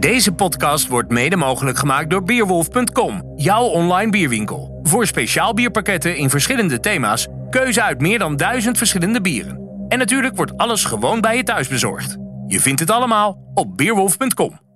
Deze podcast wordt mede mogelijk gemaakt door Beerwolf.com, jouw online bierwinkel. Voor speciaal bierpakketten in verschillende thema's, keuze uit meer dan duizend verschillende bieren. En natuurlijk wordt alles gewoon bij je thuis bezorgd. Je vindt het allemaal op Beerwolf.com.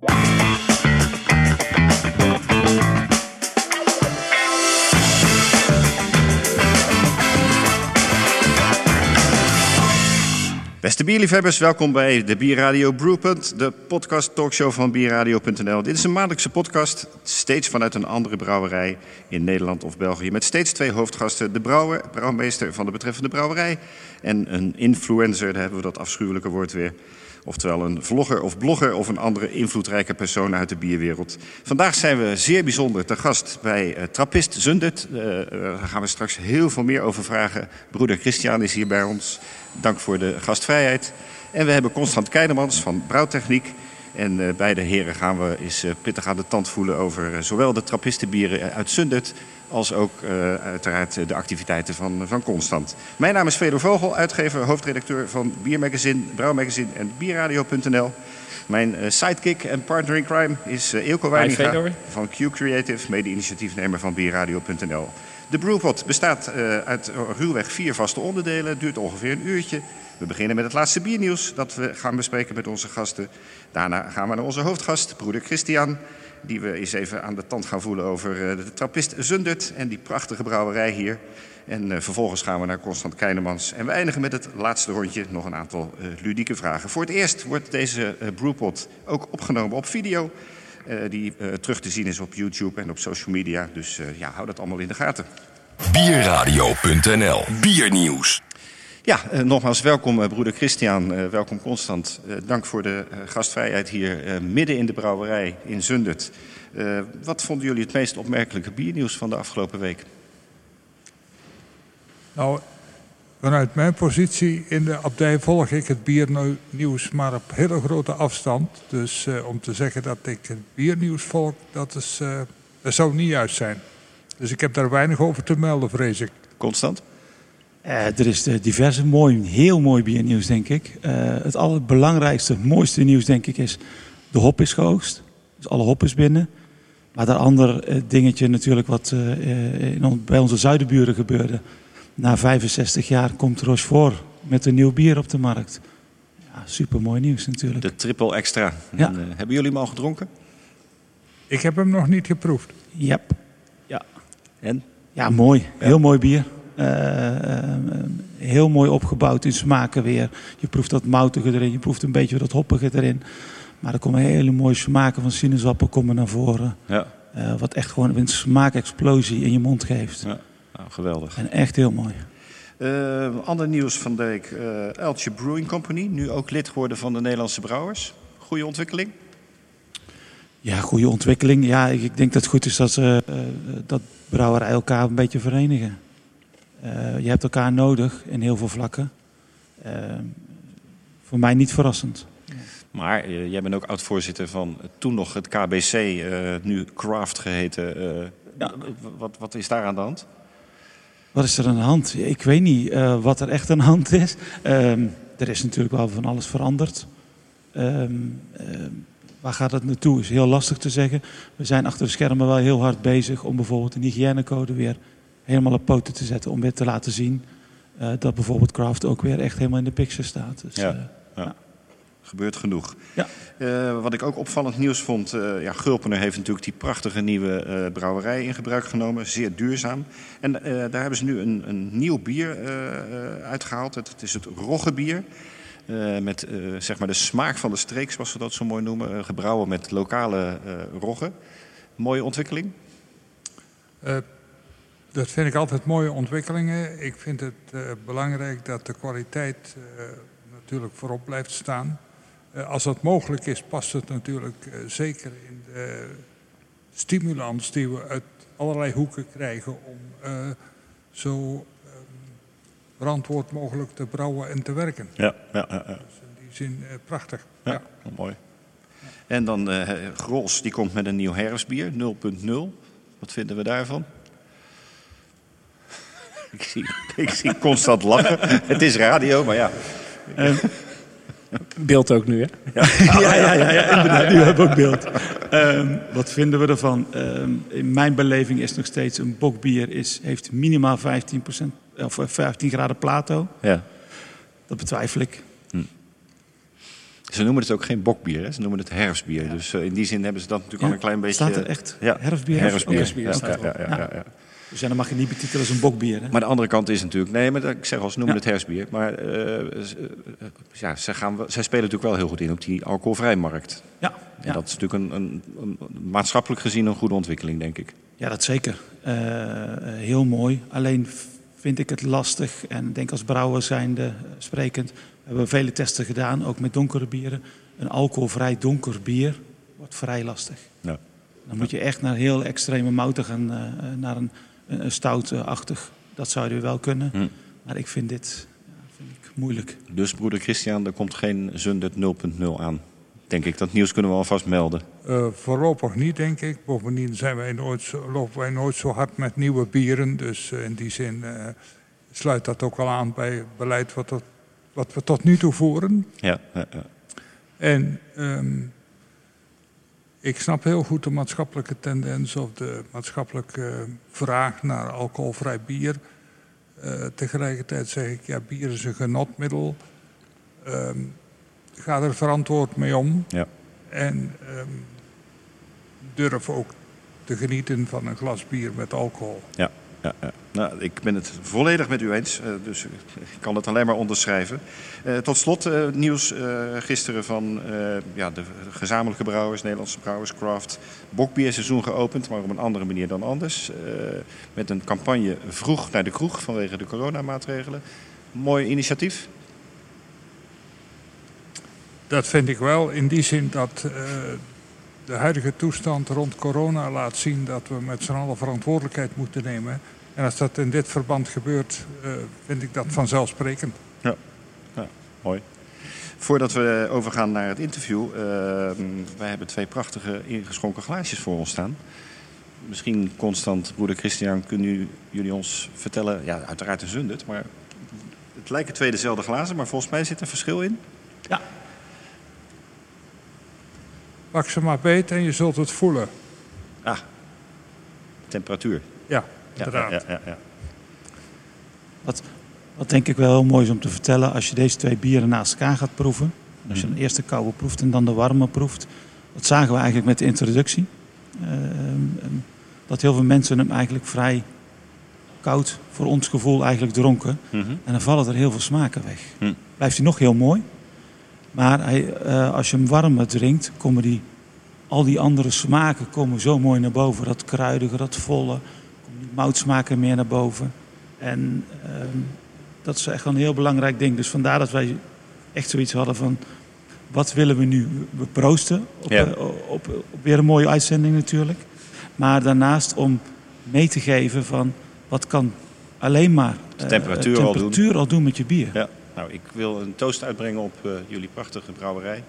Beste bierliefhebbers, welkom bij de Bierradio Brewpunt, de podcast talkshow van bierradio.nl. Dit is een maandelijkse podcast, steeds vanuit een andere brouwerij in Nederland of België. Met steeds twee hoofdgasten, de brouwer, brouwmeester van de betreffende brouwerij en een influencer, daar hebben we dat afschuwelijke woord weer. Oftewel een vlogger of blogger of een andere invloedrijke persoon uit de bierwereld. Vandaag zijn we zeer bijzonder te gast bij uh, Trappist Zundert. Uh, daar gaan we straks heel veel meer over vragen. Broeder Christian is hier bij ons. Dank voor de gastvrijheid. En we hebben Constant Keidemans van Brouwtechniek. En uh, beide heren gaan we eens pittig aan de tand voelen over zowel de trappistenbieren uit Zundert als ook uh, uiteraard de activiteiten van, van Constant. Mijn naam is Fedor Vogel, uitgever, hoofdredacteur van Biermagazine, Brouwmagazine en Bierradio.nl. Mijn uh, sidekick en partner in crime is uh, Eelco Weininga van Q Creative, mede-initiatiefnemer van Bierradio.nl. De Brewpot bestaat uit ruwweg vier vaste onderdelen, duurt ongeveer een uurtje. We beginnen met het laatste biernieuws dat we gaan bespreken met onze gasten. Daarna gaan we naar onze hoofdgast, broeder Christian die we eens even aan de tand gaan voelen over de trappist Zundert en die prachtige brouwerij hier. En uh, vervolgens gaan we naar Constant Keinemans. En we eindigen met het laatste rondje, nog een aantal uh, ludieke vragen. Voor het eerst wordt deze brewpot ook opgenomen op video. die terug te zien is op YouTube en op social media. Dus ja, hou dat allemaal in de gaten. Bierradio.nl Biernieuws. Ja, uh, nogmaals welkom uh, broeder Christian, uh, welkom Constant. dank voor de gastvrijheid hier midden in de brouwerij in Zundert. wat vonden jullie het meest opmerkelijke biernieuws van de afgelopen week? Nou, vanuit mijn positie in de abdij volg ik het biernieuws maar op hele grote afstand. Dus om te zeggen dat ik het biernieuws volg, dat, is, dat zou niet juist zijn. Dus ik heb daar weinig over te melden, vrees ik. Constant? Uh, er is diverse mooi, heel mooi biernieuws, denk ik. Uh, het allerbelangrijkste, mooiste nieuws, denk ik, is de hop is geoogst. Dus alle hop is binnen. Maar dat ander uh, dingetje natuurlijk wat in, bij onze zuidenburen gebeurde. Na 65 jaar komt Rochefort met een nieuw bier op de markt. Ja, super mooi nieuws natuurlijk. De triple extra. Ja. En, hebben jullie hem al gedronken? Ik heb hem nog niet geproefd. Yep. Ja. En? Ja, mooi. Heel mooi bier. Uh, heel mooi opgebouwd in smaken weer. Je proeft dat moutige erin, je proeft een beetje dat hoppige erin. Maar er komen hele mooie smaken van sinaasappel komen naar voren. Ja. Uh, wat echt gewoon een smaakexplosie in je mond geeft. Ja, nou, geweldig. En echt heel mooi. Uh, ander nieuws van de week. Uh, Eltje Brewing Company, nu ook lid geworden van de Nederlandse Brouwers. Goede ontwikkeling? Ja, goede ontwikkeling. Ja, ik, ik denk dat het goed is dat, ze, dat brouwerij elkaar een beetje verenigen. Uh, je hebt elkaar nodig in heel veel vlakken. Uh, voor mij niet verrassend. Maar uh, jij bent ook oud-voorzitter van toen nog het KBC, nu Craft geheten. Ja. Wat, wat, is daar aan de hand? Wat is er aan de hand? Ik weet niet wat er echt aan de hand is. Ehm, er is natuurlijk wel van alles veranderd. Ehm, waar gaat het naartoe is heel lastig te zeggen. We zijn achter de schermen wel heel hard bezig om bijvoorbeeld een hygiënecode weer helemaal op poten te zetten om weer te laten zien uh, dat bijvoorbeeld Craft ook weer echt helemaal in de picture staat. Dus, ja, uh, ja. ja. Gebeurt genoeg. Ja. Uh, wat ik ook opvallend nieuws vond, ja, Gulpener heeft natuurlijk die prachtige nieuwe brouwerij in gebruik genomen, zeer duurzaam. En daar hebben ze nu een, een nieuw bier uitgehaald. Het, het, is het Roggebier. met zeg maar de smaak van de streek, zoals we dat zo mooi noemen. gebrouwen met lokale roggen. Mooie ontwikkeling. Dat vind ik altijd mooie ontwikkelingen. Ik vind het uh, belangrijk dat de kwaliteit uh, natuurlijk voorop blijft staan. Uh, als dat mogelijk is, past het natuurlijk zeker in de stimulans die we uit allerlei hoeken krijgen om zo um, verantwoord mogelijk te brouwen en te werken. Ja, ja, ja. ja. Dus in die zin prachtig. Ja, ja. mooi. En dan Grols, die komt met een nieuw herfstbier, 0.0. Wat vinden we daarvan? Ik zie, ik zie constant lachen. Het is radio, maar ja. Uh, Beeld ook nu, hè? ja, ja, ja, ja, inderdaad. Nu hebben we ook beeld. Ehm, wat vinden we ervan? Ehm, in mijn beleving is nog steeds een bokbier is, heeft minimaal 15%, of 15 graden plato. Ja. Dat betwijfel ik. Ze noemen het ook geen bokbier, hè? ze noemen het herfstbier. Dus eh, in die zin hebben ze dat natuurlijk al een klein beetje... Staat er echt Ja, herfstbier? herfstbier. Oké, Ja, staat ja, Dus ja, dan mag je niet betitelen als een bokbier. Hè? Maar de andere kant is natuurlijk... Nee, maar ik zeg al, ze noemen Ja. het herfstbier. Maar ze- eh, ja, zij, gaan, spelen natuurlijk wel heel goed in op die alcoholvrijmarkt. ja, En ja. dat is natuurlijk een, een, een- maatschappelijk gezien een goede ontwikkeling, denk ik. ja, dat zeker. Eh, heel mooi. Alleen vind ik het lastig, en denk als brouwer zijnde sprekend... We hebben vele testen gedaan, ook met donkere bieren. Een alcoholvrij donker bier wordt vrij lastig. Ja. Dan moet je echt naar heel extreme mouten gaan, naar een stoutachtig. Dat zou je wel kunnen. Hm. Maar ik vind dit ja, vind ik moeilijk. Dus broeder Christian, er komt geen Zundert 0.0 aan. Denk ik, dat nieuws kunnen we alvast melden. Eh, voorlopig niet, denk ik. Bovendien zijn wij nooit zo, lopen wij nooit zo hard met nieuwe bieren. Dus eh, in die zin eh, sluit dat ook al aan bij het beleid wat, dat, wat we tot nu toe voeren. Ja, ja, ja. En ehm, ik snap heel goed de maatschappelijke tendens of de maatschappelijke vraag naar alcoholvrij bier. Eh, tegelijkertijd zeg ik, ja, bier is een genotmiddel. Ehm, ga er verantwoord mee om. Ja. En ehm, durf ook te genieten van een glas bier met alcohol. Ja, ja. Nou, ik ben het volledig met u eens, eh, dus ik kan het alleen maar onderschrijven. Eh, tot slot eh, nieuws gisteren van ja, de gezamenlijke brouwers, Nederlandse brouwers, Craft. Bokbierseizoen geopend, maar op een andere manier dan anders. Met een campagne vroeg naar de kroeg vanwege de coronamaatregelen. Mooi initiatief. Dat vind ik wel in die zin dat de huidige toestand rond corona laat zien dat we met z'n allen verantwoordelijkheid moeten nemen. En als dat in dit verband gebeurt, eh, vind ik dat vanzelfsprekend. Mooi. Voordat we overgaan naar het interview, eh, wij hebben twee prachtige ingeschonken glaasjes voor ons staan. Misschien constant, broeder Christian, kunnen u- jullie ons vertellen, ja, uiteraard een zundert, maar het lijken twee dezelfde glazen, maar volgens mij zit er verschil in. Ja, Pak ze maar beet en je zult het voelen. Ah, temperatuur. Ja, Ja, inderdaad. ja, ja, ja. Wat denk ik wel heel mooi is om te vertellen, als je deze twee bieren naast elkaar gaat proeven. en Als je Mhm. een eerste koude proeft en dan de warme proeft. Dat zagen we eigenlijk met de introductie. Ehm, dat heel veel mensen hem eigenlijk vrij koud, voor ons gevoel eigenlijk dronken. Mhm. En dan vallen er heel veel smaken weg. Hm. Blijft hij nog heel mooi. Maar hij, eh, als je hem warm drinkt, komen die, al die andere smaken komen zo mooi naar boven. Dat kruidige, dat volle. Komen die moutsmaken meer naar boven. En ehm, dat is echt wel een heel belangrijk ding. Dus vandaar dat wij echt zoiets hadden van... Wat willen we nu? We proosten op, Ja. eh, op, op weer een mooie uitzending natuurlijk. Maar daarnaast om mee te geven van... Wat kan alleen maar De eh, temperatuur al doen. temperatuur al doen met je bier. Ja, nou, ik wil een toast uitbrengen op eh, jullie prachtige brouwerij.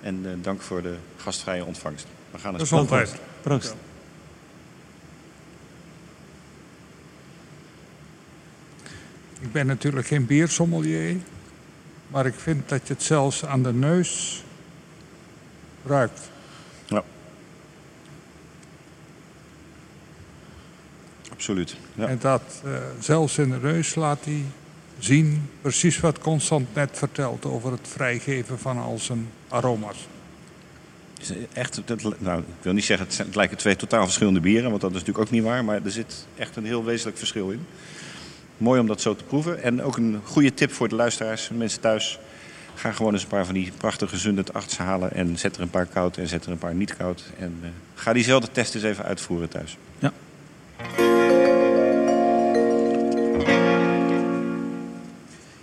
En eh, dank voor de gastvrije ontvangst. We gaan het Gezondheid. Proost. Ik ben natuurlijk geen biersommelier. Maar ik vind dat je het zelfs aan de neus ruikt. Absoluut. Ja. En dat eh, zelfs in de neus laat hij zien precies wat Constant net vertelt over het vrijgeven van al zijn aroma's. Echt, nou, ik wil niet zeggen, het, zijn, het lijken twee totaal verschillende bieren, want dat is natuurlijk ook niet waar. Maar er zit echt een heel wezenlijk verschil in. Mooi om dat zo te proeven. En ook een goede tip voor de luisteraars, mensen thuis. Ga gewoon eens een paar van die prachtige Zundert 8's halen. En zet er een paar koud en zet er een paar niet koud. En eh, ga diezelfde test eens even uitvoeren thuis. Ja.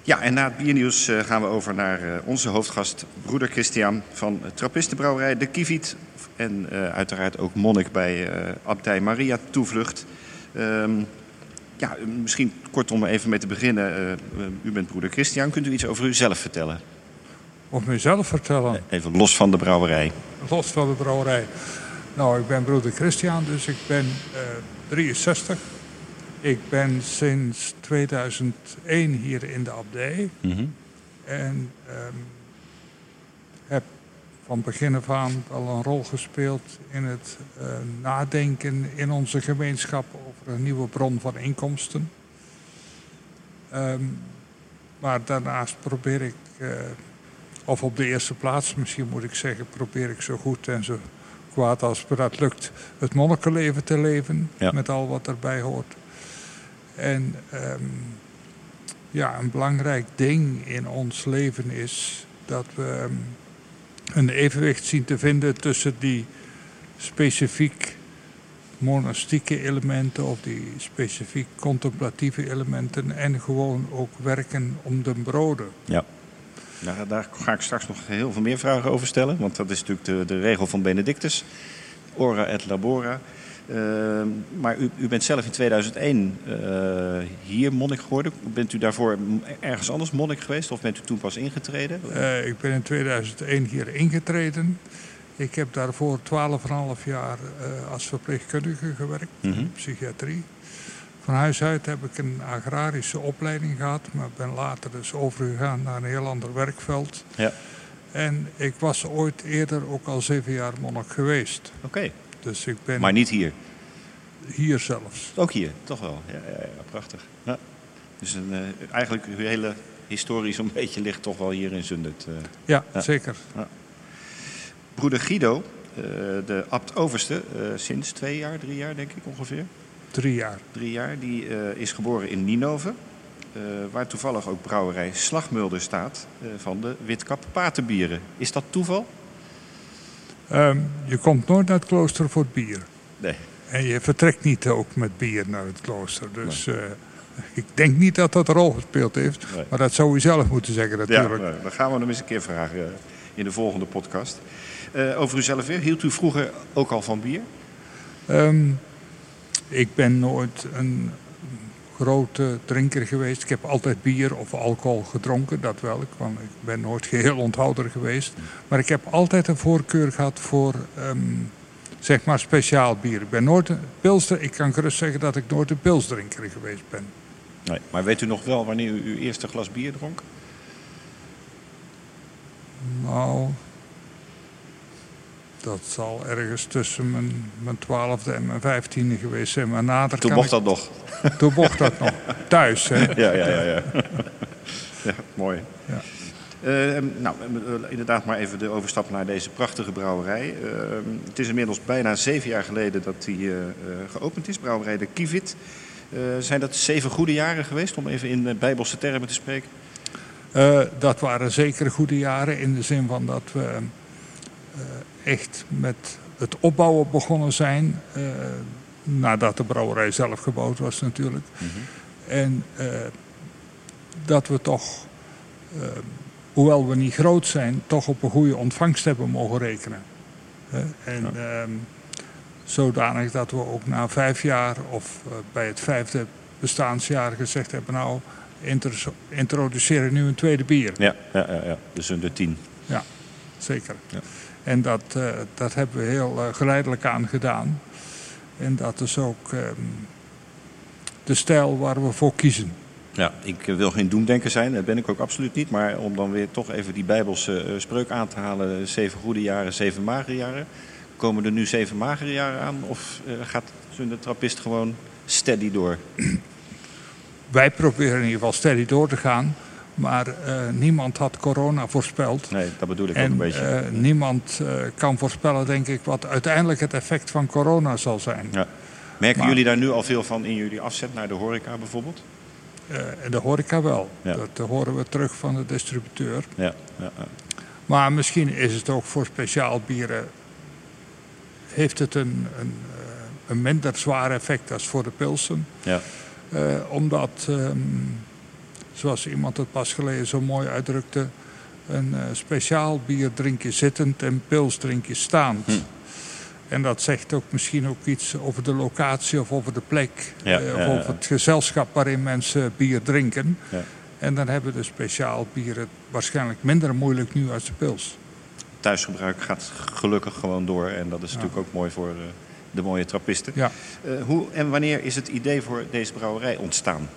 Ja, en na het biernieuws eh, gaan we over naar eh, onze hoofdgast, broeder Christian van Trappistenbrouwerij De Kiviet. En eh, uiteraard ook monnik bij Abdij Maria Toevlucht. Ehm, ja, misschien kort om er even mee te beginnen. u bent broeder Christian. Kunt u iets over uzelf vertellen? Of mezelf vertellen, Even los van de brouwerij. los van de brouwerij. Nou, ik ben broeder Christian, dus ik ben eh 63. Ik ben sinds 2001 hier in de abdij. Mhm. En ehm, van begin af aan wel een rol gespeeld in het uh, nadenken in onze gemeenschap over een nieuwe bron van inkomsten. Um, maar daarnaast probeer ik, uh, of op de eerste plaats misschien moet ik zeggen, probeer ik zo goed en zo kwaad als me dat lukt, het monnikenleven te leven. Ja. Met al wat erbij hoort. En um, ja, een belangrijk ding in ons leven is dat we um, een evenwicht zien te vinden tussen die specifiek monastieke elementen of die specifiek contemplatieve elementen en gewoon ook werken om de broden. Ja. Daar, daar, ga ik straks nog heel veel meer vragen over stellen, want dat is natuurlijk de, de regel van Benedictus. Ora et labora. Uh, maar u, u, bent zelf in 2001 uh, hier monnik geworden. Bent u daarvoor ergens anders monnik geweest of bent u toen pas ingetreden? Uh, ik ben in 2001 hier ingetreden. Ik heb daarvoor 12,5 jaar uh, als verpleegkundige gewerkt, mm -hmm. in psychiatrie. Van huis uit heb ik een agrarische opleiding gehad, maar ben later dus overgegaan naar een heel ander werkveld. Ja. En ik was ooit eerder ook al zeven jaar monnik geweest. Oké. Okay. Dus ik ben... Maar niet hier? Hier zelfs. Ook hier, toch wel. Ja, ja, ja prachtig. Ja. Dus een, uh, eigenlijk uw hele historie zo'n beetje ligt toch wel hier in Zundert. Uh, ja, ja, zeker. Ja. Broeder Guido, uh, de abt overste, sinds twee jaar, drie jaar denk ik ongeveer. Drie jaar. Drie jaar. Die is geboren in Ninove. waar toevallig ook brouwerij Slagmulder staat van de Witkap Patenbieren. Is dat toeval? Um, je komt nooit naar het klooster voor het bier. Nee. En je vertrekt niet ook met bier naar het klooster. Dus nee. uh, ik denk niet dat dat een rol gespeeld heeft. Nee. Maar dat zou u zelf moeten zeggen natuurlijk. Ja, dan gaan we hem eens een keer vragen in de volgende podcast. Uh, over uzelf weer. Hield u vroeger ook al van bier? Um, ik ben nooit een grote drinker geweest. Ik heb altijd bier of alcohol gedronken, dat wel. Ik, want ik ben nooit geheel onthouder geweest. Maar ik heb altijd een voorkeur gehad voor, um, zeg maar, speciaal bier. Ik ben nooit een pilsdrinker. Ik kan gerust zeggen dat ik nooit een pilsdrinker geweest ben. Nee, maar weet u nog wel wanneer u uw eerste glas bier dronk? Nou, dat zal ergens tussen mijn, mijn twaalfde en mijn vijftiende geweest zijn. Maar nader Toen mocht ik... dat nog. Toen mocht dat nog. Thuis, hè? Ja, ja, ja. ja. ja mooi. Ja. Uh, nou, inderdaad maar even de overstap naar deze prachtige brouwerij. Uh, het is inmiddels bijna zeven jaar geleden dat die uh, geopend is, brouwerij de Kivit. zijn dat zeven goede jaren geweest, om even in bijbelse termen te spreken? dat waren zeker goede jaren in de zin van dat we echt met het opbouwen begonnen zijn. Uh, nadat de brouwerij zelf gebouwd was natuurlijk. Mm -hmm. En uh, dat we toch, uh, hoewel we niet groot zijn, toch op een goede ontvangst hebben mogen rekenen. en ja. zodanig dat we ook na vijf jaar of bij het vijfde bestaansjaar gezegd hebben... nou, introduceren nu een tweede bier. Ja, ja, ja, ja. dus een de tien. Ja, zeker. Ja. En dat, uh, dat hebben we heel uh, geleidelijk aan gedaan. En dat is ook uh, de stijl waar we voor kiezen. Ja, ik wil geen doemdenker zijn, dat ben ik ook absoluut niet. Maar om dan weer toch even die bijbelse spreuk aan te halen... zeven goede jaren, zeven magere jaren. Komen er nu zeven magere jaren aan? Of gaat de trappist gewoon steady door? Wij proberen in ieder geval steady door te gaan... Maar uh, niemand had corona voorspeld. Nee, dat bedoel ik en, ook een beetje. Uh, niemand uh, kan voorspellen, denk ik, wat uiteindelijk het effect van corona zal zijn. Ja. Merken maar, jullie daar nu al veel van in jullie afzet naar de horeca bijvoorbeeld? de horeca wel. Ja. Dat horen we terug van de distributeur. Ja. Ja, maar misschien is het ook voor speciaal bieren... heeft het een, een, een minder zwaar effect als voor de pilsen. Ja. omdat... Um, zoals iemand het pas geleden zo mooi uitdrukte, een uh, speciaal bier drink je zittend en pils drink je staand. Hm. En dat zegt ook misschien ook iets over de locatie of over de plek. Ja, uh, of ja, over het gezelschap waarin mensen bier drinken. En dan hebben de speciaal bieren waarschijnlijk minder moeilijk nu als de pils. Thuisgebruik gaat gelukkig gewoon door. En dat is natuurlijk ook mooi voor uh, de mooie trappisten. Ja. hoe en wanneer is het idee voor deze brouwerij ontstaan?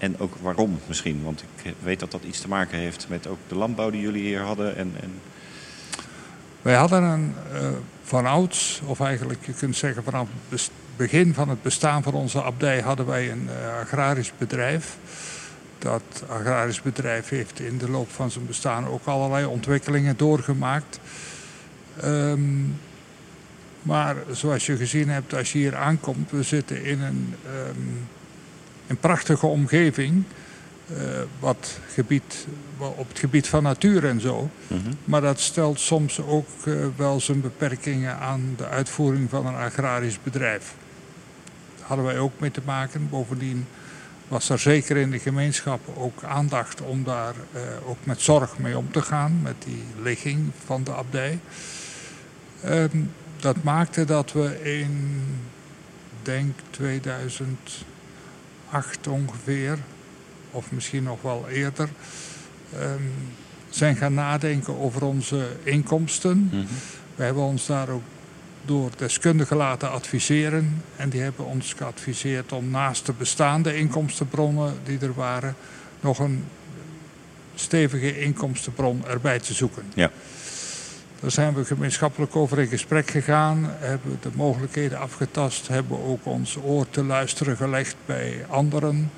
En ook waarom misschien? Want ik weet dat dat iets te maken heeft met ook de landbouw die jullie hier hadden. En, en... Wij hadden een, uh, van ouds, of eigenlijk je kunt zeggen vanaf het begin van het bestaan van onze abdij, hadden wij een uh, agrarisch bedrijf. Dat agrarisch bedrijf heeft in de loop van zijn bestaan ook allerlei ontwikkelingen doorgemaakt. Um, maar zoals je gezien hebt, als je hier aankomt, we zitten in een, um, een prachtige omgeving. Uh, wat gebied, op het gebied van natuur en zo. Mm -hmm. Maar dat stelt soms ook uh, wel zijn beperkingen aan de uitvoering van een agrarisch bedrijf. Daar hadden wij ook mee te maken. Bovendien was er zeker in de gemeenschap ook aandacht om daar uh, ook met zorg mee om te gaan. Met die ligging van de abdij. Um, dat maakte dat we in, denk 2008 ongeveer, of misschien nog wel eerder, um, zijn gaan nadenken over onze inkomsten. Mm -hmm. We hebben ons daar ook door deskundigen laten adviseren. En die hebben ons geadviseerd om naast de bestaande inkomstenbronnen die er waren, nog een stevige inkomstenbron erbij te zoeken. Ja. Daar zijn we gemeenschappelijk over in gesprek gegaan, hebben de mogelijkheden afgetast, hebben ook ons oor te luisteren gelegd bij anderen.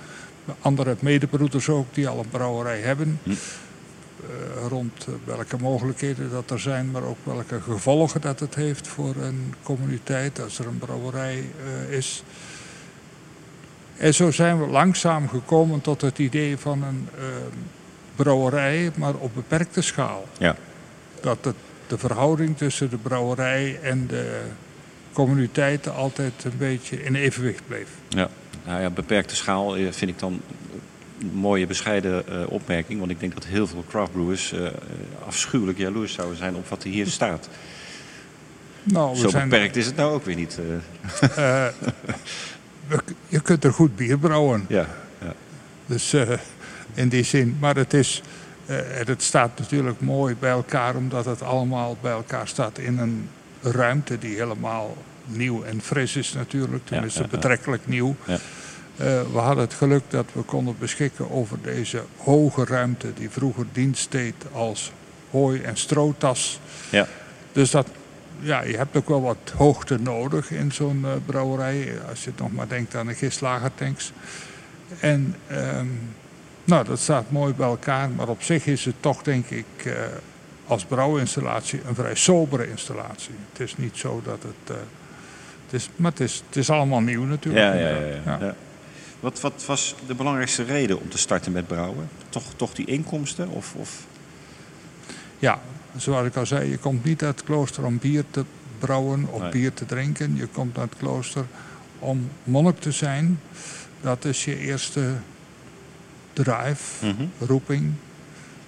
Andere medebroeders ook die al een brouwerij hebben. Hm. Uh, rond welke mogelijkheden dat er zijn, maar ook welke gevolgen dat het heeft voor een communiteit als er een brouwerij uh, is. En zo zijn we langzaam gekomen tot het idee van een uh, brouwerij, maar op beperkte schaal. Ja. Dat het de verhouding tussen de brouwerij en de communiteiten altijd een beetje in evenwicht bleef. Ja, nou ja, beperkte schaal eh, vind ik dan een mooie bescheiden uh, opmerking. Want ik denk dat heel veel craftbrewers uh, afschuwelijk jaloers zouden zijn op wat er hier staat. Nou, Zo zijn... beperkt is het nou ook weer niet. Uh... je kunt er goed bier brouwen. Ja, ja. Dus in die zin. Maar het is en het staat natuurlijk mooi bij elkaar, omdat het allemaal bij elkaar staat in een ruimte die helemaal nieuw en fris is natuurlijk. Tenminste ja, ja, ja. betrekkelijk nieuw. Uh, we hadden het geluk dat we konden beschikken over deze hoge ruimte die vroeger dienst deed als hooi- en strootas. Ja. Dus dat, ja, je hebt ook wel wat hoogte nodig in zo'n uh, brouwerij. Als je nog maar denkt aan de gislagertanks. En... Um, nou, dat staat mooi bij elkaar, maar op zich is het toch, denk ik, uh, als brouwinstallatie een vrij sobere installatie. Het is niet zo dat het. Uh, het is, maar het is, het is allemaal nieuw natuurlijk. Ja, ja, ja, ja. Wat, wat, was de belangrijkste reden om te starten met brouwen? Toch, toch die inkomsten? Of, of... Ja, zoals ik al zei, je komt niet uit het klooster om bier te brouwen of nee. bier te drinken. Je komt uit het klooster om monnik te zijn. Dat is je eerste drive, mm -hmm. roeping,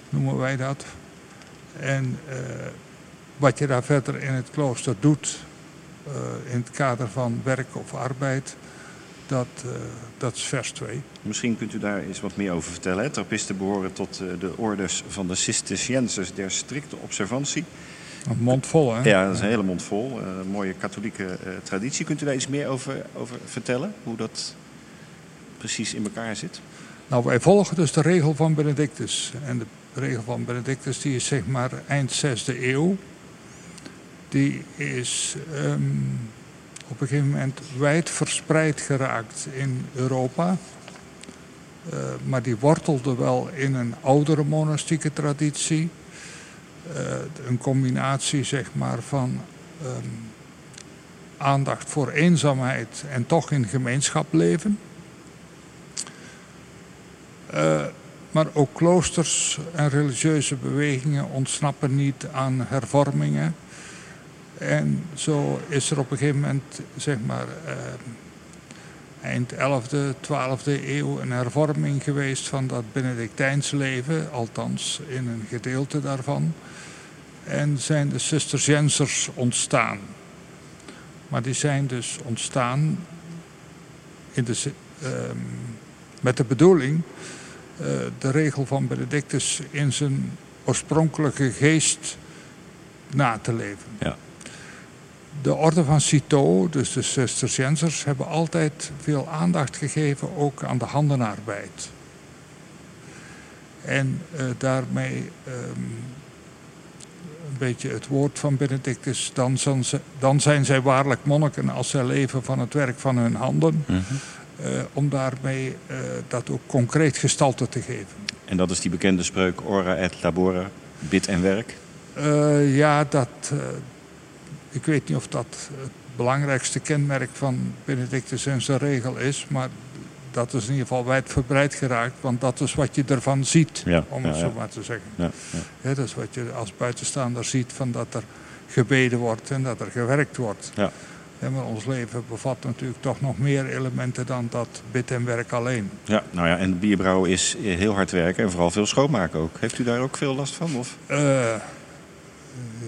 noemen wij dat. En uh, wat je daar verder in het klooster doet, uh, in het kader van werk of arbeid, dat, uh, dat is vers 2. Misschien kunt u daar eens wat meer over vertellen. Trappisten behoren tot de orders van de Cisterciënsers der strikte observantie. Een mond vol, hè? Ja, dat is een hele mond vol. Een mooie katholieke traditie. Kunt u daar iets meer over, over vertellen? Hoe dat precies in elkaar zit? Nou, wij volgen dus de regel van Benedictus. En de regel van Benedictus die is zeg maar eind 6e eeuw. Die is um, op een gegeven moment wijd verspreid geraakt in Europa. Uh, maar die wortelde wel in een oudere monastieke traditie. Uh, een combinatie zeg maar van um, aandacht voor eenzaamheid en toch in gemeenschap leven. Uh, maar ook kloosters en religieuze bewegingen ontsnappen niet aan hervormingen. En zo is er op een gegeven moment, zeg maar, uh, eind 11e, 12e eeuw een hervorming geweest van dat Benedictijns leven, althans in een gedeelte daarvan. En zijn de Cisterciensers ontstaan. Maar die zijn dus ontstaan in de, uh, met de bedoeling de regel van Benedictus in zijn oorspronkelijke geest na te leven. Ja. De orde van Citeaux, dus de Cisterciensers, hebben altijd veel aandacht gegeven ook aan de handenarbeid. En uh, daarmee um, een beetje het woord van Benedictus. Dan zijn, ze, dan zijn zij waarlijk monniken als zij leven van het werk van hun handen. Mhm. Eh, om daarmee eh, dat ook concreet gestalte te geven. En dat is die bekende spreuk ora et labora, bid en werk. Eh, ja, dat, ik weet niet of dat het belangrijkste kenmerk van Benedictus en zijn regel is. Maar dat is in ieder geval wijdverbreid geraakt. Want dat is wat je ervan ziet, Ja, om ja, het zo maar te zeggen. Ja, ja. Ja, dat is wat je als buitenstaander ziet, van dat er gebeden wordt en dat er gewerkt wordt. Ja. Maar ons leven bevat natuurlijk toch nog meer elementen dan dat bid en werk alleen. ja, nou ja, en bierbrouwen is heel hard werken en vooral veel schoonmaken ook. Heeft u daar ook veel last van? Of? Eh,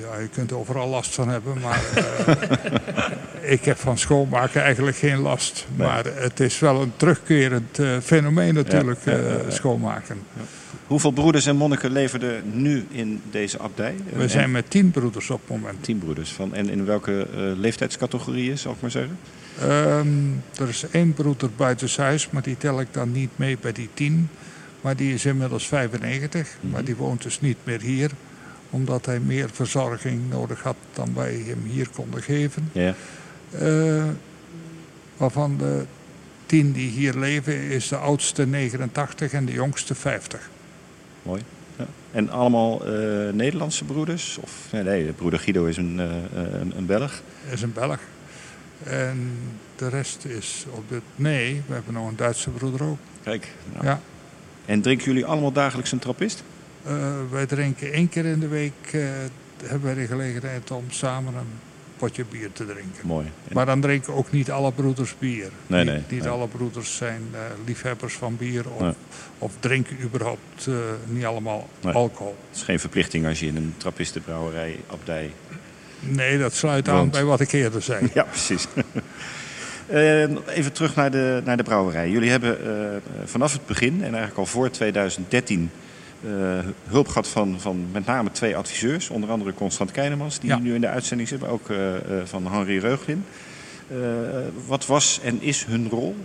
ja, je kunt overal last van hebben, maar eh, ik heb van schoonmaken eigenlijk geen last. Nee. Maar het is wel een terugkerend eh, fenomeen natuurlijk, Ja, ja, ja, ja. schoonmaken. Hoeveel broeders en monniken leverden nu in deze abdij? We En- zijn met tien broeders op het moment. Tien broeders. Van, en in welke eh, leeftijdscategorieën, zal ik maar zeggen? Ehm, er is één broeder buitenshuis, maar die tel ik dan niet mee bij die tien. Maar die is inmiddels 95, maar die woont dus niet meer hier. Omdat hij meer verzorging nodig had dan wij hem hier konden geven. Ja. Eh, waarvan de tien die hier leven is de oudste 89 en de jongste 50. Mooi. Ja. En allemaal eh, Nederlandse broeders? Of, nee, nee, de broeder Guido is een, eh, een, een Belg. is een Belg. En de rest is op dit... Nee, we hebben nog een Duitse broeder ook. Kijk. nou. Ja. En drinken jullie allemaal dagelijks een trappist? Eh, wij drinken één keer in de week, hebben wij de gelegenheid om samen een potje bier te drinken. Mooi. En- Maar dan drinken ook niet alle broeders bier. Nee, niet nee, niet nee. alle broeders zijn eh, liefhebbers van bier of, drinken überhaupt eh, niet allemaal alcohol. Het is geen verplichting als je in een trappistenbrouwerij, abdij... Nee, dat sluit aan bij wat ik eerder zei. Ja, precies. Eh, even terug naar de, naar de brouwerij. Jullie hebben vanaf het begin en eigenlijk al voor 2013 eh, hulp gehad van, van met name twee adviseurs. Onder andere Constant Keinemans, die Ja. nu in de uitzending zit, maar ook eh, eh, van Henri Reuglin. Eh, wat was en is hun rol?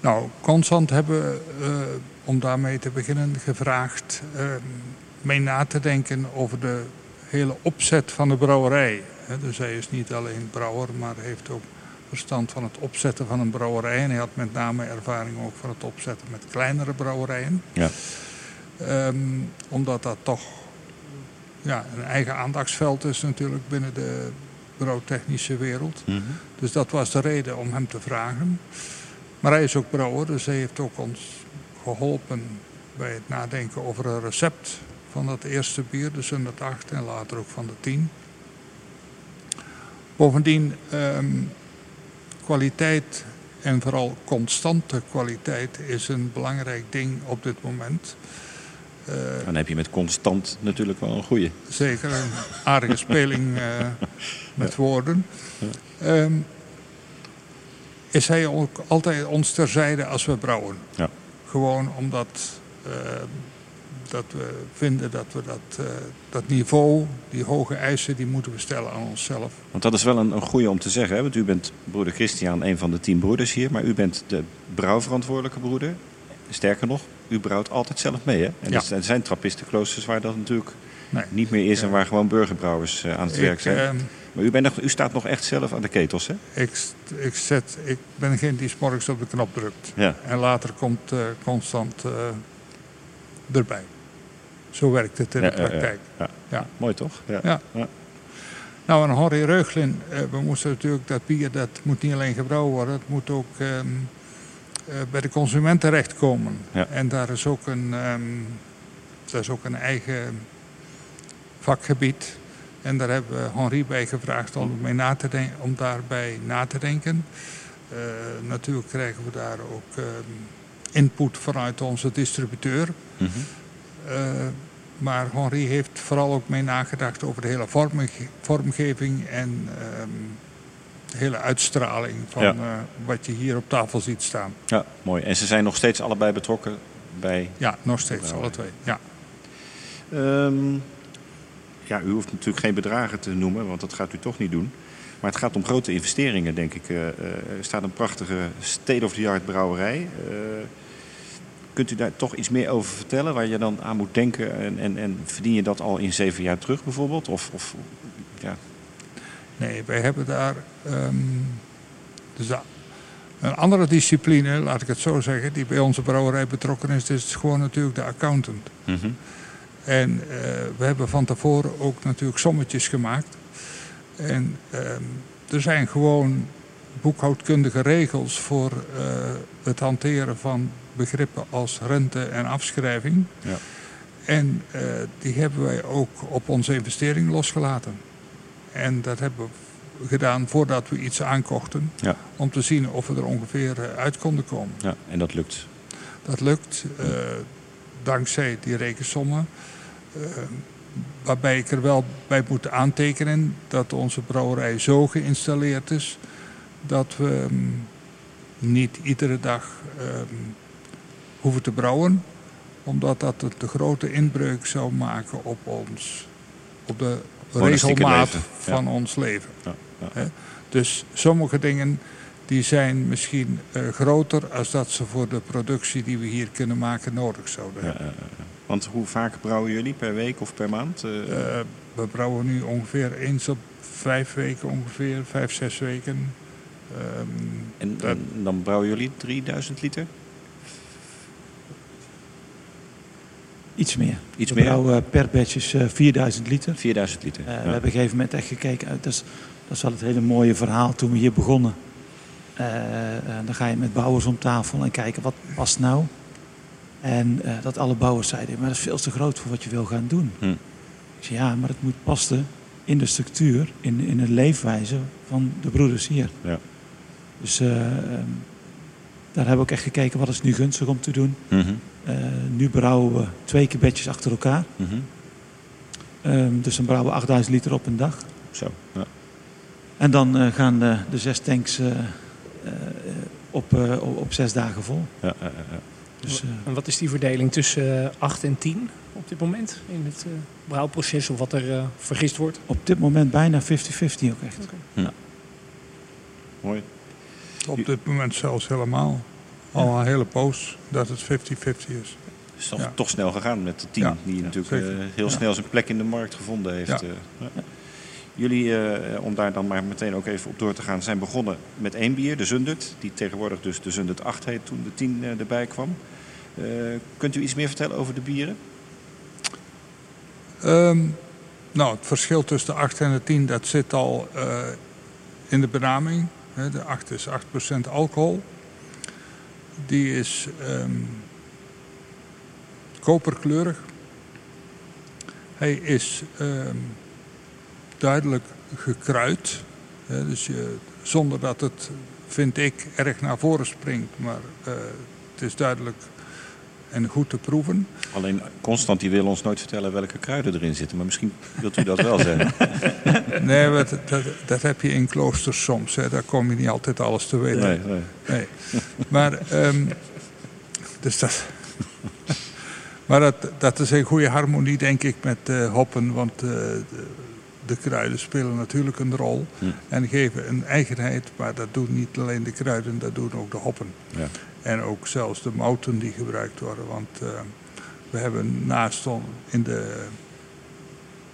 Nou, Constant hebben, eh, om daarmee te beginnen, gevraagd eh, mee na te denken over de hele opzet van de brouwerij. Dus hij is niet alleen brouwer, maar heeft ook verstand van het opzetten van een brouwerij. En hij had met name ervaring ook van het opzetten met kleinere brouwerijen. Ja. Ehm, omdat dat toch ja, een eigen aandachtsveld is natuurlijk binnen de brouwtechnische wereld. Dus dat was de reden om hem te vragen. Maar hij is ook brouwer, dus hij heeft ook ons geholpen bij het nadenken over een recept van dat eerste bier, de 108 en later ook van de 10. Bovendien, ehm, kwaliteit en vooral constante kwaliteit is een belangrijk ding op dit moment. Eh, Dan heb je met constant natuurlijk wel een goede. zeker een aardige speling eh, met woorden. Ehm, is hij ook altijd ons terzijde als we brouwen. Ja. Gewoon omdat ehm, dat we vinden dat we dat, eh, dat niveau, die hoge eisen, die moeten we stellen aan onszelf. Want dat is wel een, een goede om te zeggen. Hè? Want u bent broeder Christian, een van de tien broeders hier. Maar u bent de brouwverantwoordelijke broeder. Sterker nog, u brouwt altijd zelf mee. Hè? En Ja. er zijn trappistenkloosters waar dat natuurlijk Nee. niet meer is. En waar gewoon burgerbrouwers eh, aan het werk zijn. ehm, Maar u, bent nog, u staat nog echt zelf aan de ketels, hè? ik, ik, zet, ik ben degene die 's morgens op de knop drukt. Ja. En later komt eh, constant erbij. Zo werkt het in de praktijk. Ja. Mooi toch? Ja. Nou, en Henri Reuglin, eh, we moesten natuurlijk dat bier, dat moet niet alleen gebrouwen worden, het moet ook ehm, eh, bij de consument terechtkomen. En daar is ook een, ehm, dat is ook een eigen vakgebied. En daar hebben we Henri bij gevraagd om, mee na te denken, om daarbij na te denken. Eh, natuurlijk krijgen we daar ook ehm, input vanuit onze distributeur. Eh, maar Henri heeft vooral ook mee nagedacht over de hele vormge- vormgeving en ehm, de hele uitstraling van Ja. eh, wat je hier op tafel ziet staan. ja, mooi. En ze zijn nog steeds allebei betrokken bij Ja, nog steeds, alle twee. Ja. Ehm, ja, u hoeft natuurlijk geen bedragen te noemen, want dat gaat u toch niet doen. Maar het gaat om grote investeringen, denk ik. Eh, eh, er staat een prachtige state-of-the-art brouwerij. Eh, kunt u daar toch iets meer over vertellen waar je dan aan moet denken? En, en, en verdien je dat al in zeven jaar terug bijvoorbeeld? Of, of ja. Nee, wij hebben daar ehm, dus een andere discipline, laat ik het zo zeggen, die bij onze brouwerij betrokken is, is gewoon natuurlijk de accountant. Mhm. En eh, we hebben van tevoren ook natuurlijk sommetjes gemaakt. En ehm, er zijn gewoon boekhoudkundige regels voor eh, het hanteren van begrippen als rente en afschrijving. Ja. En eh, die hebben wij ook op onze investering losgelaten. En dat hebben we gedaan voordat we iets aankochten. Ja. Om te zien of we er ongeveer eh, uit konden komen. ja, en dat lukt. Dat lukt eh, dankzij die rekensommen. Eh, waarbij ik er wel bij moet aantekenen dat onze brouwerij zo geïnstalleerd is dat we mm, niet iedere dag ehm, hoeven te brouwen, omdat dat een te grote inbreuk zou maken op ons, op de regelmaat ja. van ons leven. Ja, ja. Hè? Dus sommige dingen die zijn misschien eh, groter als dat ze voor de productie die we hier kunnen maken nodig zouden hebben. Want hoe vaak brouwen jullie? Per week of per maand? Eh, Eh, we brouwen nu ongeveer eens op vijf weken, ongeveer vijf, zes weken. Ehm, en, en dan brouwen jullie 3000 liter? Iets meer. Iets we meer? brouwen per batch is eh, 4000 liter. 4000 liter. Eh, ja. We hebben op een gegeven moment echt gekeken. eh, Dat is, dat is wel het hele mooie verhaal toen we hier begonnen. Eh, eh, dan ga je met bouwers om tafel en kijken wat past nou. En eh, dat alle bouwers zeiden, maar dat is veel te groot voor wat je wil gaan doen. Hm. Ik zei, ja, maar het moet passen in de structuur, in, in de leefwijze van de broeders hier. Ja. Dus eh, ehm, daar hebben we ook echt gekeken, wat is nu gunstig om te doen. Mhm, Eh, nu brouwen we twee keer bedjes achter elkaar. mhm. Ehm, dus dan brouwen we 8000 liter op een dag. Zo. Ja. En dan eh, gaan de, de zes tanks eh, eh, op, eh, op, zes dagen vol. Ja, ja, ja. Dus, eh, En wat is die verdeling tussen eh, 8 en 10 op dit moment in het eh, brouwproces of wat er eh, vergist wordt? op dit moment bijna 50-50 ook echt. Mooi. op dit moment zelfs helemaal. Al een hele poos dat het 50-50 is. is toch, toch snel gegaan met de team. Ja, die ja, natuurlijk eh, heel snel zijn plek in de markt gevonden heeft. Eh. Jullie, eh, om daar dan maar meteen ook even op door te gaan, zijn begonnen met één bier, de Zundert. Die tegenwoordig dus de Zundert 8 heet toen de 10 eh, erbij kwam. Kunt u iets meer vertellen over de bieren? Ehm, nou, het verschil tussen de 8 en de 10 dat zit al in de benaming. De 8 is 8% alcohol. Die is ehm, koperkleurig. Hij is ehm, duidelijk gekruid. Hè, dus je, zonder dat het, vind ik, erg naar voren springt. Maar eh, het is duidelijk en goed te proeven. Alleen Constant die wil ons nooit vertellen welke kruiden erin zitten. Maar misschien wilt u dat wel zeggen. Nee, dat, dat, dat heb je in kloosters soms. Hè. Daar kom je niet altijd alles te weten. Nee, nee. Nee. Maar, ehm, dus dat, maar dat, dat is een goede harmonie, denk ik, met eh, hoppen. Want eh, de, de kruiden spelen natuurlijk een rol. Hm. En geven een eigenheid. Maar dat doen niet alleen de kruiden, dat doen ook de hoppen. Ja. En ook zelfs de mouten die gebruikt worden. Want eh, we hebben naast in de,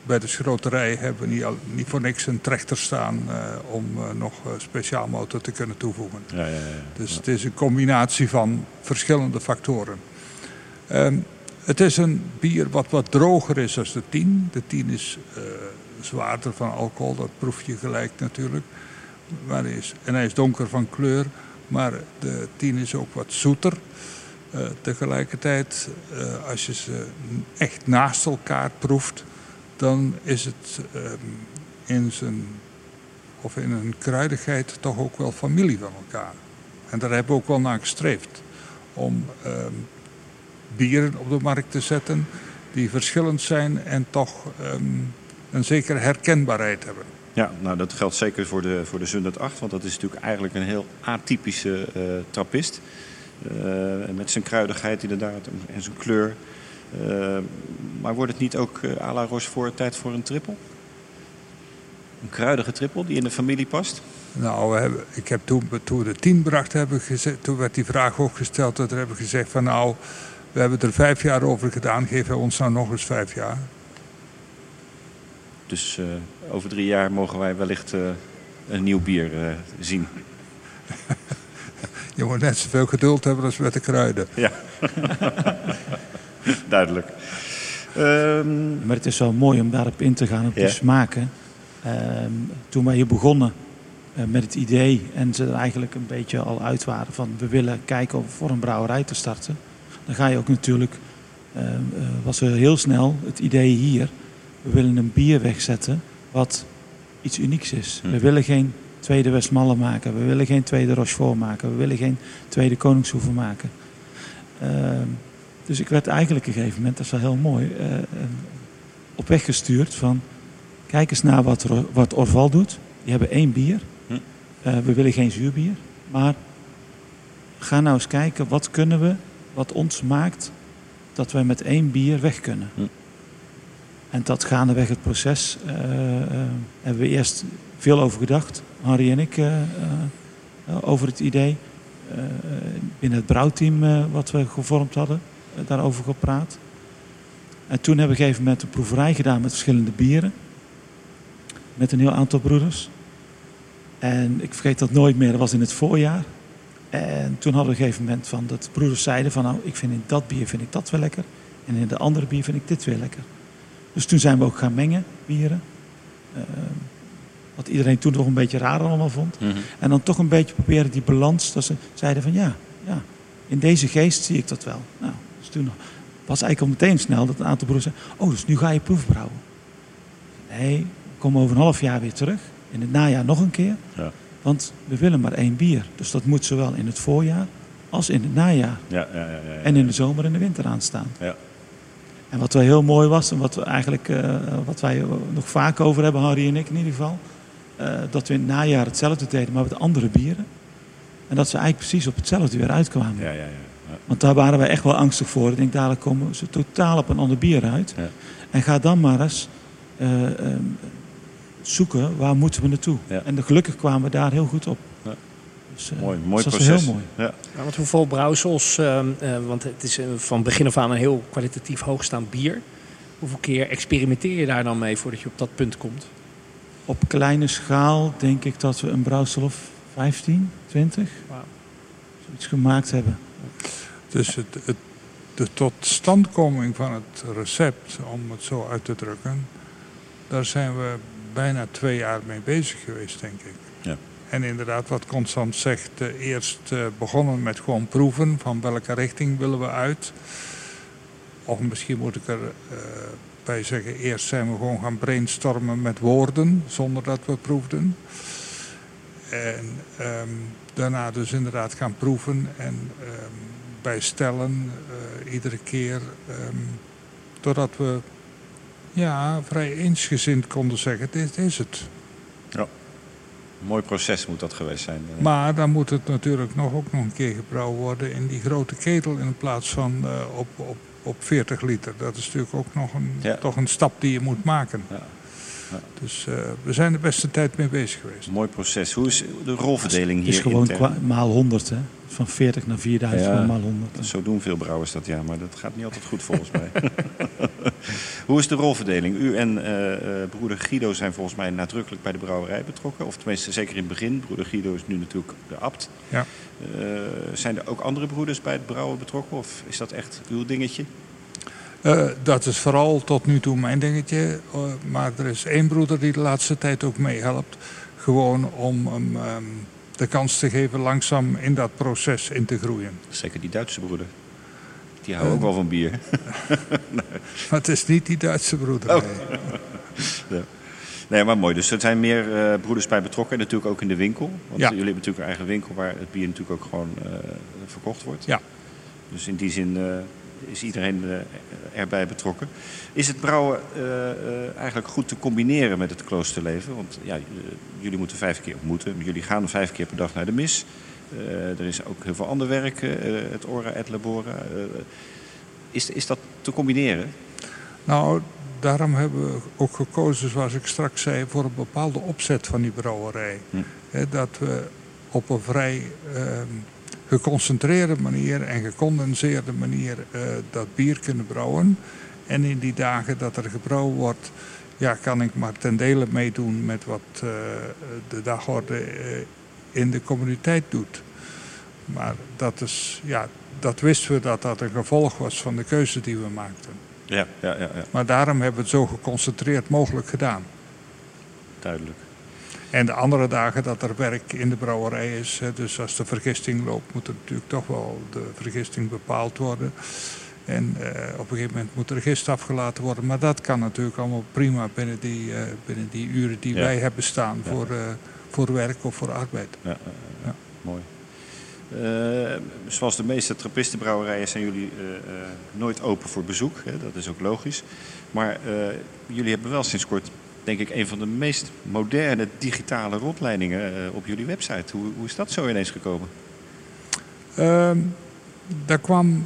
bij de schroterij hebben we niet, al- niet voor niks een trechter staan eh, om eh, nog speciaal motor te kunnen toevoegen. Ja, ja, ja. Dus het is een combinatie van verschillende factoren. Ehm, het is een bier wat wat droger is dan de 10. De 10 is zwaarder van alcohol, dat proef je gelijk natuurlijk. Maar hij is, en hij is donker van kleur, maar de 10 is ook wat zoeter. Eh, tegelijkertijd, eh, als je ze echt naast elkaar proeft, dan is het ehm, in zijn of in een kruidigheid toch ook wel familie van elkaar. En daar hebben we ook wel naar gestreefd. Om ehm, bieren op de markt te zetten die verschillend zijn en toch ehm, een zekere herkenbaarheid hebben. Ja, nou dat geldt zeker voor de, voor de Zundert 8. Want dat is natuurlijk eigenlijk een heel atypische eh trappist. Eh, met zijn kruidigheid inderdaad en- en zijn kleur. Eh, maar wordt het niet ook à la Rochefort tijd voor een trippel? Een kruidige trippel die in de familie past? Nou, we hebben, ik heb toen, toen we de tien brachten, heb ik gezegd, toen werd die vraag ook gesteld. Dat hebben we gezegd van nou, we hebben er vijf jaar over gedaan. Geef ons nou nog eens vijf jaar. Dus uh, over drie jaar mogen wij wellicht uh, een nieuw bier uh, zien. Je moet net zoveel geduld hebben als met de kruiden. Ja, duidelijk. Um... Maar het is wel mooi om daarop in te gaan, op ja. te smaken. Um, toen wij hier begonnen uh, met het idee en ze er eigenlijk een beetje al uit waren van we willen kijken of voor een brouwerij te starten. Dan ga je ook natuurlijk, uh, uh, was er heel snel het idee hier, we willen een bier wegzetten wat iets unieks is. We willen geen tweede Westmalle maken, we willen geen tweede Rochefort maken, we willen geen tweede Koningshoeven maken. Ehm, dus ik werd eigenlijk op een gegeven moment, dat is wel heel mooi, op weg gestuurd van kijk eens naar wat, wat Orval doet. Die hebben één bier. Hm. we willen geen zuurbier, maar ga nou eens kijken wat kunnen we, wat ons maakt dat wij met één bier weg kunnen. Hm. En dat gaandeweg het proces uh, hebben we eerst veel over gedacht, Harry en ik, uh, over het idee. binnen het brouwteam wat we gevormd hadden, daarover gepraat. En toen hebben we een gegeven moment een proeverij gedaan met verschillende bieren. Met een heel aantal broeders. En ik vergeet dat nooit meer, dat was in het voorjaar. En toen hadden we een gegeven moment van dat broeders zeiden van nou, ik vind in dat bier vind ik dat wel lekker. En in de andere bier vind ik dit weer lekker. Dus toen zijn we ook gaan mengen, bieren. Uh, wat iedereen toen nog een beetje raar allemaal vond. Mm -hmm. En dan toch een beetje proberen die balans. Dat ze zeiden van ja, ja, in deze geest zie ik dat wel. Nou, dus toen was eigenlijk al meteen snel dat een aantal broers zeiden... Oh, dus nu ga je proefbrouwen. Nee, we komen over een half jaar weer terug. In het najaar nog een keer. Ja. Want we willen maar één bier. Dus dat moet zowel in het voorjaar als in het najaar. Ja, ja, ja, en in de zomer en de winter aanstaan. Ja. En wat wel heel mooi was, en wat, we eigenlijk, uh, wat wij nog vaak over hebben, Harry en ik in ieder geval, uh, dat we in het najaar hetzelfde deden, maar met andere bieren. En dat ze eigenlijk precies op hetzelfde weer uitkwamen. Ja, ja, ja. Want daar waren wij echt wel angstig voor. Ik denk, dadelijk komen ze totaal op een ander bier uit. Ja. En ga dan maar eens uh, um, zoeken, waar moeten we naartoe? En gelukkig kwamen we daar heel goed op. Dus, uh, mooi, mooi proces. Heel mooi. Ja. Want hoeveel brouwsels, uh, want het is van begin af aan een heel kwalitatief hoogstaand bier. Hoeveel keer experimenteer je daar dan mee voordat je op dat punt komt? Op kleine schaal denk ik dat we een brouwsel of 15, 20 wow. zoiets gemaakt hebben. Dus het, het, de totstandkoming van het recept, om het zo uit te drukken, daar zijn we bijna twee jaar mee bezig geweest, denk ik. Ja. En inderdaad, wat Constant zegt, uh, eerst uh, begonnen met gewoon proeven van welke richting willen we uit. Of misschien moet ik er uh, bij zeggen, eerst zijn we gewoon gaan brainstormen met woorden, zonder dat we proefden. En um, daarna dus inderdaad gaan proeven en um, bijstellen, iedere keer. Um, totdat we ja, vrij eensgezind konden zeggen, dit is het. Een mooi proces moet dat geweest zijn. Maar dan moet het natuurlijk nog, ook nog een keer gebrouwen worden in die grote ketel in plaats van uh, op, op, op 40 liter. Dat is natuurlijk ook nog een, ja. toch een stap die je moet maken. Ja. Ja. Dus uh, we zijn de beste tijd mee bezig geweest. Mooi proces. Hoe is de rolverdeling hier? Het is gewoon maal 100 hè van 40 naar 4000 ja, maal 100. Zo doen veel brouwers dat ja, maar dat gaat niet altijd goed volgens mij. Hoe is de rolverdeling? U en uh, broeder Guido zijn volgens mij nadrukkelijk bij de brouwerij betrokken. Of tenminste, zeker in het begin. Broeder Guido is nu natuurlijk de abt. Ja. Uh, zijn er ook andere broeders bij het brouwen betrokken? Of is dat echt uw dingetje? Uh, dat is vooral tot nu toe mijn dingetje. Uh, maar er is één broeder die de laatste tijd ook meehelpt. Gewoon om hem um, de kans te geven langzaam in dat proces in te groeien. Zeker die Duitse broeder. Die houden uh, ook wel van bier. nee. Maar het is niet die Duitse broeder. Oh. Nee. maar mooi. Dus er zijn meer broeders bij betrokken. En natuurlijk ook in de winkel. Want ja. jullie hebben natuurlijk een eigen winkel waar het bier natuurlijk ook gewoon verkocht wordt. Ja. Dus in die zin is iedereen erbij betrokken. Is het brouwen eigenlijk goed te combineren met het kloosterleven? Want ja, jullie moeten vijf keer ontmoeten. Jullie gaan vijf keer per dag naar de mis. Er is ook heel veel ander werk, het Ora et Labora. Is, is dat te combineren? Nou, daarom hebben we ook gekozen, zoals ik straks zei, voor een bepaalde opzet van die brouwerij. Hm. Dat we op een vrij ehm, geconcentreerde manier en gecondenseerde manier eh, dat bier kunnen brouwen. En in die dagen dat er gebrouwen wordt, ja, kan ik maar ten dele meedoen met wat eh, de dagorde eh, in de communiteit doet. Maar dat, is, ja, dat wisten we dat dat een gevolg was van de keuze die we maakten. Ja, ja, ja, ja, Maar daarom hebben we het zo geconcentreerd mogelijk gedaan. duidelijk. En de andere dagen dat er werk in de brouwerij is, hè, dus als de vergisting loopt, moet er natuurlijk toch wel de vergisting bepaald worden. En eh, op een gegeven moment moet er gist afgelaten worden. Maar dat kan natuurlijk allemaal prima binnen die, eh, binnen die uren die Ja. wij hebben staan Ja. voor, eh, voor werk of voor arbeid. Ja, ja, mooi. Zoals de meeste trappistenbrouwerijen zijn jullie nooit open voor bezoek. Hè? Dat is ook logisch. Maar jullie hebben wel sinds kort, denk ik, een van de meest moderne digitale rondleidingen eh, op jullie website. Hoe, hoe is dat zo ineens gekomen? Ehm, daar kwam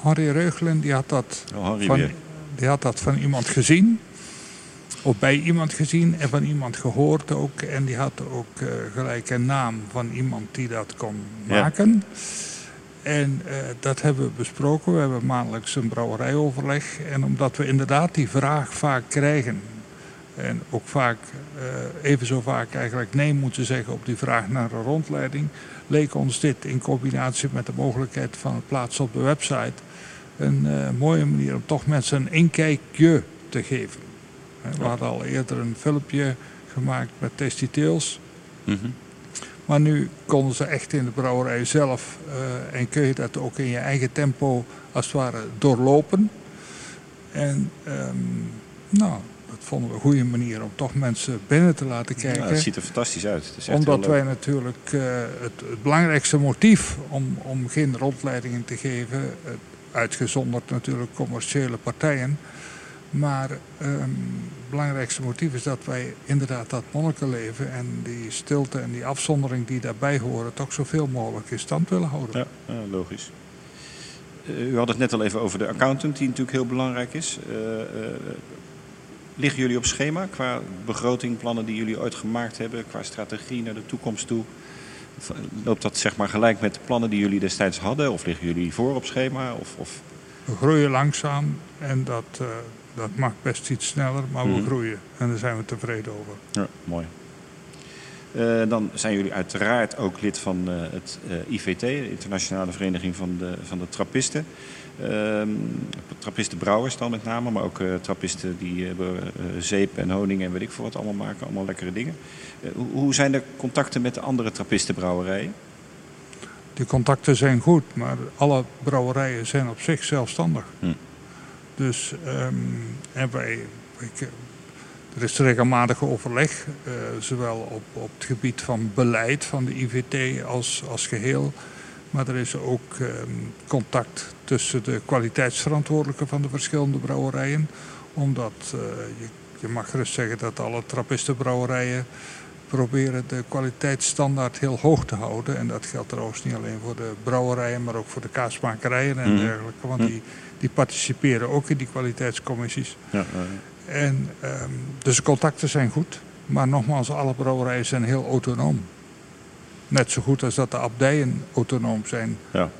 Henri Reugelen, die had dat Oh, van, weer. die had dat van iemand gezien. Of bij iemand gezien en van iemand gehoord ook. En die had ook eh, gelijk een naam van iemand die dat kon Ja. maken. En eh, dat hebben we besproken. We hebben maandelijks een brouwerijoverleg. En omdat we inderdaad die vraag vaak krijgen. En ook vaak, eh, even zo vaak eigenlijk nee moeten zeggen op die vraag naar een rondleiding. Leek ons dit in combinatie met de mogelijkheid van het plaatsen op de website een eh, mooie manier om toch mensen een inkijkje te geven. We hadden al eerder een filmpje gemaakt met Tasty Tales. Mhm. Maar nu konden ze echt in de brouwerij zelf eh, en kun je dat ook in je eigen tempo als het ware doorlopen. En ehm, nou, vonden we een goede manier om toch mensen binnen te laten kijken. Ja, het ziet er fantastisch uit. Omdat wij natuurlijk eh, het, het belangrijkste motief om, om geen rondleidingen te geven, eh, uitgezonderd natuurlijk commerciële partijen. Maar ehm, het belangrijkste motief is dat wij inderdaad dat monnikenleven en die stilte en die afzondering die daarbij horen, toch zoveel mogelijk in stand willen houden. Ja, logisch. Eh, u had het net al even over de accountant, die natuurlijk heel belangrijk is. Liggen jullie op schema qua begroting, plannen die jullie ooit gemaakt hebben, qua strategie naar de toekomst toe? Loopt dat zeg maar gelijk met de plannen die jullie destijds hadden? Of liggen jullie voor op schema? Of, of... We groeien langzaam en dat, eh, dat mag best iets sneller, maar we Mhm. groeien. En daar zijn we tevreden over. Ja, mooi. Eh, dan zijn jullie uiteraard ook lid van eh, het eh, IVT, de Internationale Vereniging van de, van de Trappisten. Ehm trappistenbrouwers dan met name, maar ook trappisten die zeep en honing en weet ik veel wat allemaal maken. Allemaal lekkere dingen. Hoe, hoe zijn de contacten met de andere trappistenbrouwerijen? Die contacten zijn goed, maar alle brouwerijen zijn op zich zelfstandig. Hm. Dus ehm, en wij, ik, er is regelmatig overleg, eh, zowel op, op het gebied van beleid van de IVT als, als geheel. Maar er is ook ehm, contact tussen de kwaliteitsverantwoordelijken van de verschillende brouwerijen. Omdat eh, je, je mag gerust zeggen dat alle trappistenbrouwerijen proberen de kwaliteitsstandaard heel hoog te houden. En dat geldt trouwens niet alleen voor de brouwerijen, maar ook voor de kaasmakerijen en Mhm. dergelijke. Want Mhm. die, die participeren ook in die kwaliteitscommissies. Ja, En, ehm, dus de contacten zijn goed. Maar nogmaals, alle brouwerijen zijn heel autonoom. Net zo goed als dat de abdijen autonoom zijn. ja.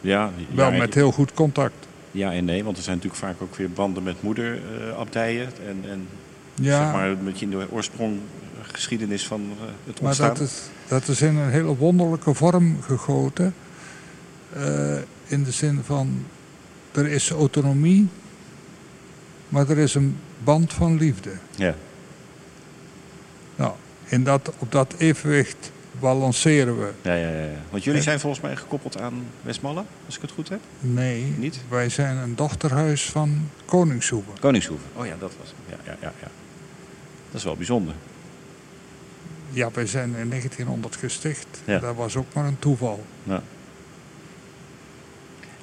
ja, Wel ja, met heel goed contact. ja en nee, want er zijn natuurlijk vaak ook weer banden met moederabdijen. en, en Ja, zeg maar in de oorsprong eh, geschiedenis van eh, het maar ontstaan. dat is, dat is in een hele wonderlijke vorm gegoten. Eh, in de zin van, er is autonomie, maar er is een band van liefde. Ja. Nou, in dat, op dat evenwicht balanceren we. Ja, ja, ja. Want jullie zijn volgens mij gekoppeld aan Westmalle, als ik het goed heb. Nee, Niet? wij zijn een dochterhuis van Koningshoeven. Koningshoeven. Oh ja, dat was. Ja, ja, ja, ja. Dat is wel bijzonder. Ja, wij zijn in 1900 gesticht. Ja. Dat was ook maar een toeval. Ja.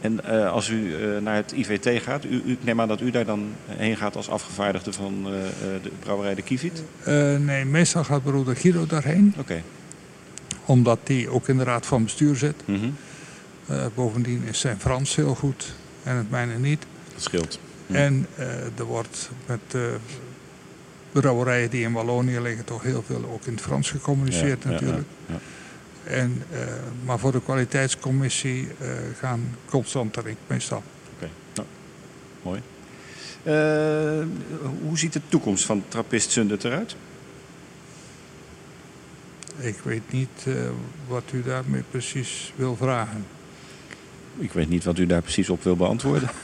En eh, als u eh, naar het IVT gaat, u, u, ik neem aan dat u daar dan heen gaat als afgevaardigde van eh, eh, de brouwerij De Kievit. Eh, nee, meestal gaat broeder Guido daarheen. Oké. Omdat die ook in de raad van bestuur zit. Mhm. Eh, bovendien is zijn Frans heel goed en het mijne niet. Dat scheelt. En eh, er wordt met de brouwerijen die in Wallonië liggen toch heel veel ook in het Frans gecommuniceerd Ja, ja, natuurlijk. ja, ja. En, eh, maar voor de kwaliteitscommissie eh, gaan constant erin meestal. Oké, nou, mooi. Eh, hoe ziet de toekomst van Trappist Zundert eruit? Ik weet niet wat u daarmee precies wil vragen. Ik weet niet wat u daar precies op wil beantwoorden.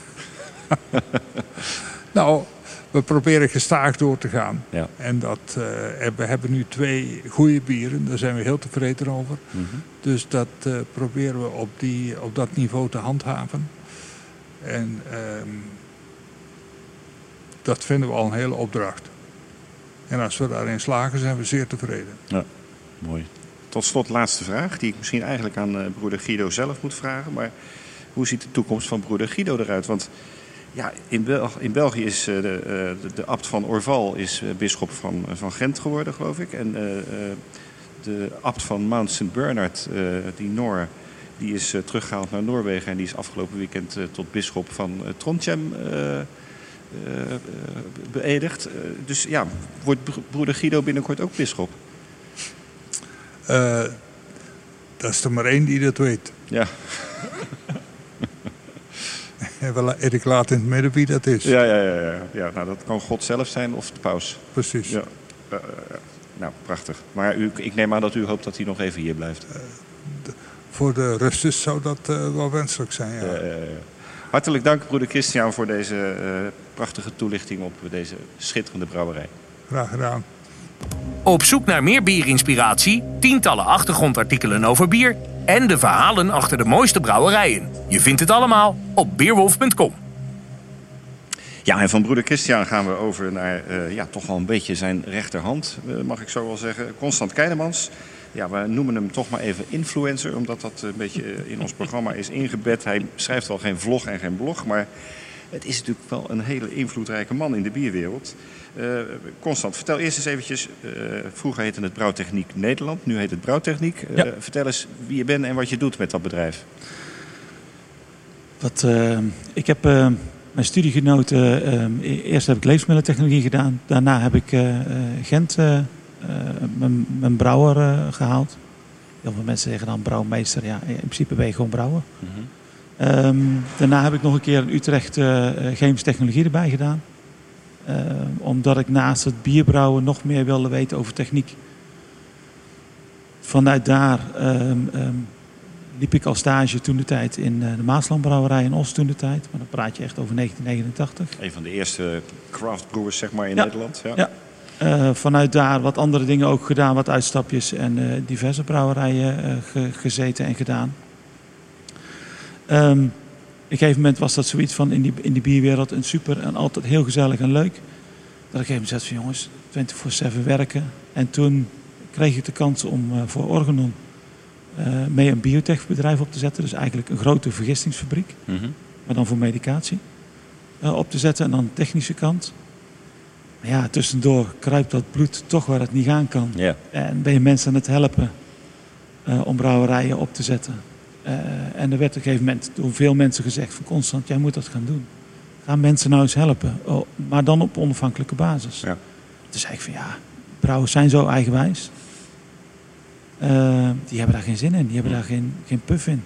Nou, we proberen gestaag door te gaan. Ja. En dat, eh, en we hebben nu twee goede bieren, daar zijn we heel tevreden over. Mhm. Dus dat eh, proberen we op, die, op dat niveau te handhaven. En ehm, dat vinden we al een hele opdracht. En als we daarin slagen, zijn we zeer tevreden. Mooi. Tot slot, laatste vraag, die ik misschien eigenlijk aan eh, broeder Guido zelf moet vragen. Maar hoe ziet de toekomst van broeder Guido eruit? Want ja, in, Bel- in België is eh, de, eh, de, de abt van Orval is eh, bisschop van, van Gent geworden, geloof ik. En de abt van Mount St. Bernard, die Noor, die is eh, teruggehaald naar Noorwegen. En die is afgelopen weekend tot bisschop van Trondheim beëdigd. Dus ja, wordt bro- broeder Guido binnenkort ook bisschop? Eh, dat is er maar één die dat weet. Ja. En we la- en ik laat in het midden wie dat is. Ja, ja, ja, ja. ja nou, dat kan God zelf zijn of de paus. Precies. Ja. Eh, eh, ja. nou, prachtig. Maar u, ik neem aan dat u hoopt dat hij nog even hier blijft. Voor de Rustus zou dat eh, wel wenselijk zijn. Ja. Eh, eh, hartelijk dank, broeder Christian, voor deze eh, prachtige toelichting op deze schitterende brouwerij. Graag gedaan. Op zoek naar meer bierinspiratie, tientallen achtergrondartikelen over bier en de verhalen achter de mooiste brouwerijen. Je vindt het allemaal op beerwolf.com. Ja, en van broeder Christian gaan we over naar eh, ja, toch wel een beetje zijn rechterhand, eh, mag ik zo wel zeggen. Constant Keidemans. Ja, we noemen hem toch maar even influencer, omdat dat een beetje eh, in ons programma is ingebed. Hij schrijft wel geen vlog en geen blog, maar het is natuurlijk wel een hele invloedrijke man in de bierwereld. Eh, Constant, vertel eerst eens eventjes, eh, vroeger heette het Brouwtechniek Nederland, nu heet het Brouwtechniek. Eh, Ja. Vertel eens wie je bent en wat je doet met dat bedrijf. Wat, ik heb eh, mijn studiegenoten. e- eerst heb ik levensmiddelentechnologie gedaan. Daarna heb ik eh, eh, Gent mijn, mijn brouwer eh, gehaald. Heel veel mensen zeggen dan brouwmeester. Ja, in principe ben je gewoon brouwer. Ehm, daarna heb ik nog een keer in Utrecht eh, chemische technologie erbij gedaan. Ehm, omdat ik naast het bierbrouwen nog meer wilde weten over techniek. Vanuit daar ehm, liep ik al stage toen de tijd in eh, de Maaslandbrouwerij in Os toen de tijd. Maar dan praat je echt over 1989. Een van de eerste craftbrewers zeg maar in Ja. Nederland. Ja. Ja. Vanuit daar wat andere dingen ook gedaan, wat uitstapjes en diverse brouwerijen ge- gezeten en gedaan. Ehm, op een gegeven moment was dat zoiets van in die, in die bierwereld een super en altijd heel gezellig en leuk. Dat ik op een gegeven moment zei van jongens, 24-7 werken. En toen kreeg ik de kans om eh, voor Organon eh, mee een biotechbedrijf op te zetten. Dus eigenlijk een grote vergistingsfabriek Mhm. maar dan voor medicatie, eh, op te zetten. En dan de technische kant. Maar ja, tussendoor kruipt dat bloed toch waar het niet gaan kan. En ben je mensen aan het helpen om brouwerijen op te zetten. Eh, en er werd op een gegeven moment door veel mensen gezegd van Constant, jij moet dat gaan doen. Ga mensen nou eens helpen, oh, maar dan op onafhankelijke basis. Ja. Toen zei ik van ja, brouwers zijn zo eigenwijs. Eh, die hebben daar geen zin in, die hebben daar geen, geen puff in.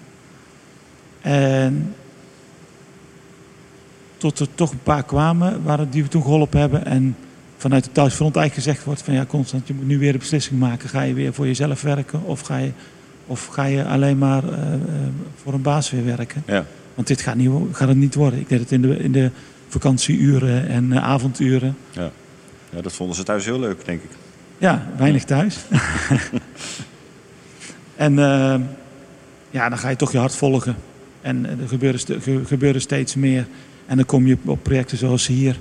En tot er toch een paar kwamen waar die we toen geholpen hebben. En vanuit het thuisfront eigenlijk gezegd wordt van ja Constant, je moet nu weer de beslissing maken. Ga je weer voor jezelf werken of ga je, of ga je alleen maar eh, eh, voor een baas weer werken? Ja. Want dit gaat, niet, gaat het niet worden. Ik deed het in de, in de vakantieuren en eh, avonduren. Ja, dat vonden ze thuis heel leuk, denk ik. Ja, weinig thuis. en ja, dan ga je toch je hart volgen. En er gebeuren, gebeuren steeds meer. En dan kom je op projecten zoals hier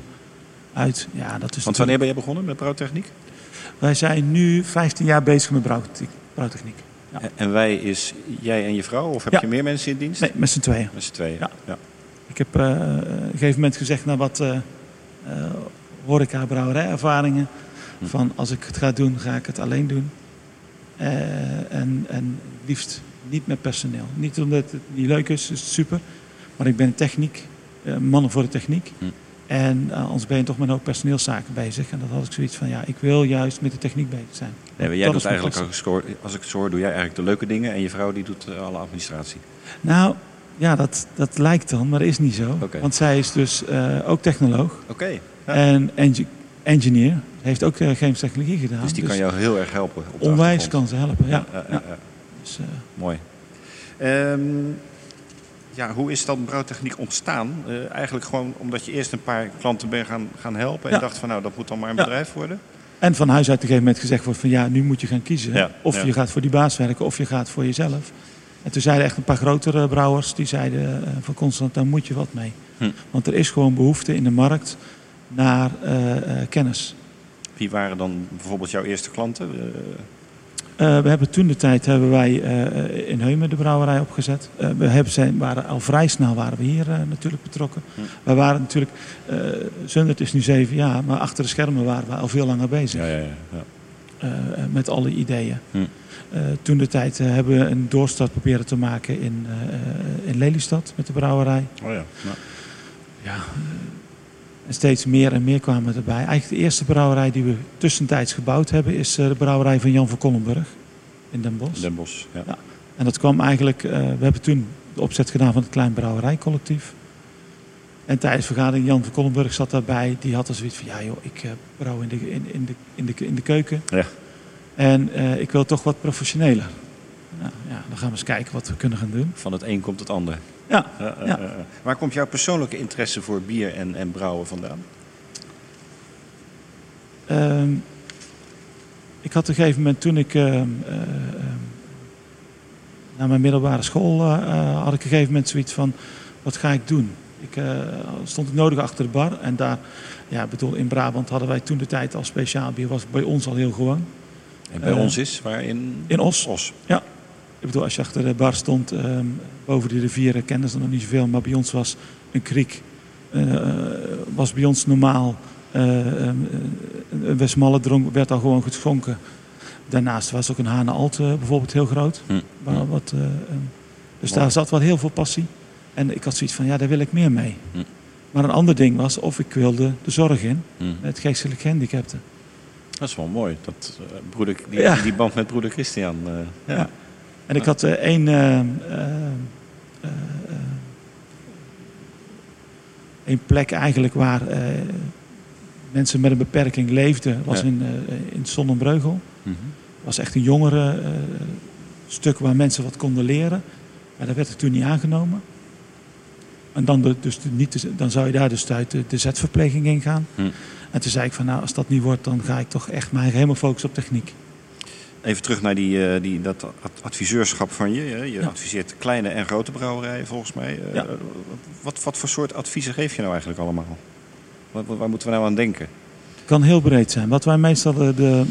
uit. Ja, dat is Want wanneer ben je begonnen met brouwtechniek? Wij zijn nu 15 jaar bezig met brouwtechniek. Ja. En- wij is jij en je vrouw? Of heb Ja. je meer mensen in dienst? Nee, met z'n tweeën. Met z'n tweeën. Ja. Ja. Ik heb eh, op een gegeven moment gezegd naar wat eh eh, horeca brouweриjervaringen. Hm. Van als ik het ga doen, ga ik het alleen doen. En, en liefst niet met personeel. Niet omdat het niet leuk is, is het super. Maar ik ben techniek, mannen voor de techniek. Hm. En uh, anders ben je toch met een hoop personeelszaken bezig. En dat had ik zoiets van, ja, ik wil juist met de techniek bezig zijn. Nee, maar jij doet eigenlijk, als ik het zo hoor, doe jij eigenlijk de leuke dingen en je vrouw die doet uh, alle administratie. Nou, ja, dat, dat lijkt dan, maar dat is niet zo. Okay. Want zij is dus uh, ook technoloog. Oké. Okay. Ja. En engi engineer. Heeft ook chemische technologie gedaan. Dus die kan jou heel erg helpen? Op onwijs kan ze helpen, ja. ja, ja dus, Mooi. Um, ja, hoe is dat brouwtechniek ontstaan? Uh, eigenlijk gewoon omdat je eerst een paar klanten bent gaan, gaan helpen en dacht van nou, dat moet dan maar een bedrijf worden? En van huis uit op een gegeven moment gezegd wordt van ja, nu moet je gaan kiezen. Ja, of je gaat voor die baas werken of je gaat voor jezelf. En toen zeiden echt een paar grotere brouwers, die zeiden uh, van Constant, daar moet je wat mee. Hm. Want er is gewoon behoefte in de markt naar uh, kennis. Wie waren dan bijvoorbeeld jouw eerste klanten? Uh, we hebben toen de tijd hebben wij uh, in Heumen de brouwerij opgezet. Uh, we hebben zijn, waren al vrij snel waren we hier natuurlijk betrokken. Hm. We waren natuurlijk, Zundert is nu zeven jaar, maar achter de schermen waren we al veel langer bezig. Ja, ja, ja. met alle ideeën. Hm. toen de tijd hebben we een doorstart proberen te maken in, in Lelystad met de brouwerij. Oh ja. ja en steeds meer en meer kwamen erbij. Eigenlijk de eerste brouwerij die we tussentijds gebouwd hebben... is eh, de brouwerij van Jan van Kollenburg in Den Bosch. Den Bosch, ja. ja. En dat kwam eigenlijk... Uh, we hebben toen de opzet gedaan van het Klein Brouwerijcollectief. En tijdens de vergadering, Jan van Kollenburg zat daarbij. Die had er zoiets van, ja joh, ik uh, brouw in de, in, in, de, in, de, in de keuken. Ja. En uh, ik wil toch wat professioneler. Nou, ja, dan gaan we eens kijken wat we kunnen gaan doen. Van het een komt het ander. Ja. ja. Waar komt jouw persoonlijke interesse voor bier en, en brouwen vandaan? Um, ik had op een gegeven moment toen ik uh, uh, naar mijn middelbare school uh, had ik op een gegeven moment zoiets van wat ga ik doen? Ik stond ik nodig achter de bar en daar, ja, bedoel in Brabant hadden wij toen de tijd al speciaal bier was bij ons al heel gewoon. En bij ons is waar in? In Os. Os. Ja. Ik bedoel, als je achter de bar stond, um, boven de rivieren kenden ze nog niet zoveel, maar bij ons was een kriek, uh, was bij ons normaal. Uh, um, een Westmalle dronk werd al gewoon geschonken. Daarnaast was ook een Hane Alt bijvoorbeeld heel groot. Hm. Waar, wat, um, dus daar zat wel heel veel passie. En ik had zoiets van, ja, daar wil ik meer mee. Hm. Maar een ander ding was of ik wilde de zorg in, hm. met geestelijk gehandicapten. Dat is wel mooi, dat, uh, broeder, die, ja. die band met broeder Christian. Uh, ja. ja. En ik had uh, één, uh, één plek eigenlijk waar mensen met een beperking leefden, was ja. in, in Sonnenbreugel. Mm -hmm. was echt een jongere stuk waar mensen wat konden leren. Maar dat werd er toen niet aangenomen. En dan, de, dus niet de, dan zou je daar dus uit de, zetverpleging in gaan. Hm. En toen zei ik van nou, als dat niet wordt, dan ga ik toch echt mij helemaal focussen op techniek. Even terug naar die, die, dat adviseurschap van je. Je ja. adviseert kleine en grote brouwerijen volgens mij. Ja. Wat, wat voor soort adviezen geef je nou eigenlijk allemaal? Waar, waar moeten we nou aan denken? Het kan heel breed zijn. Wat wij meestal de, de,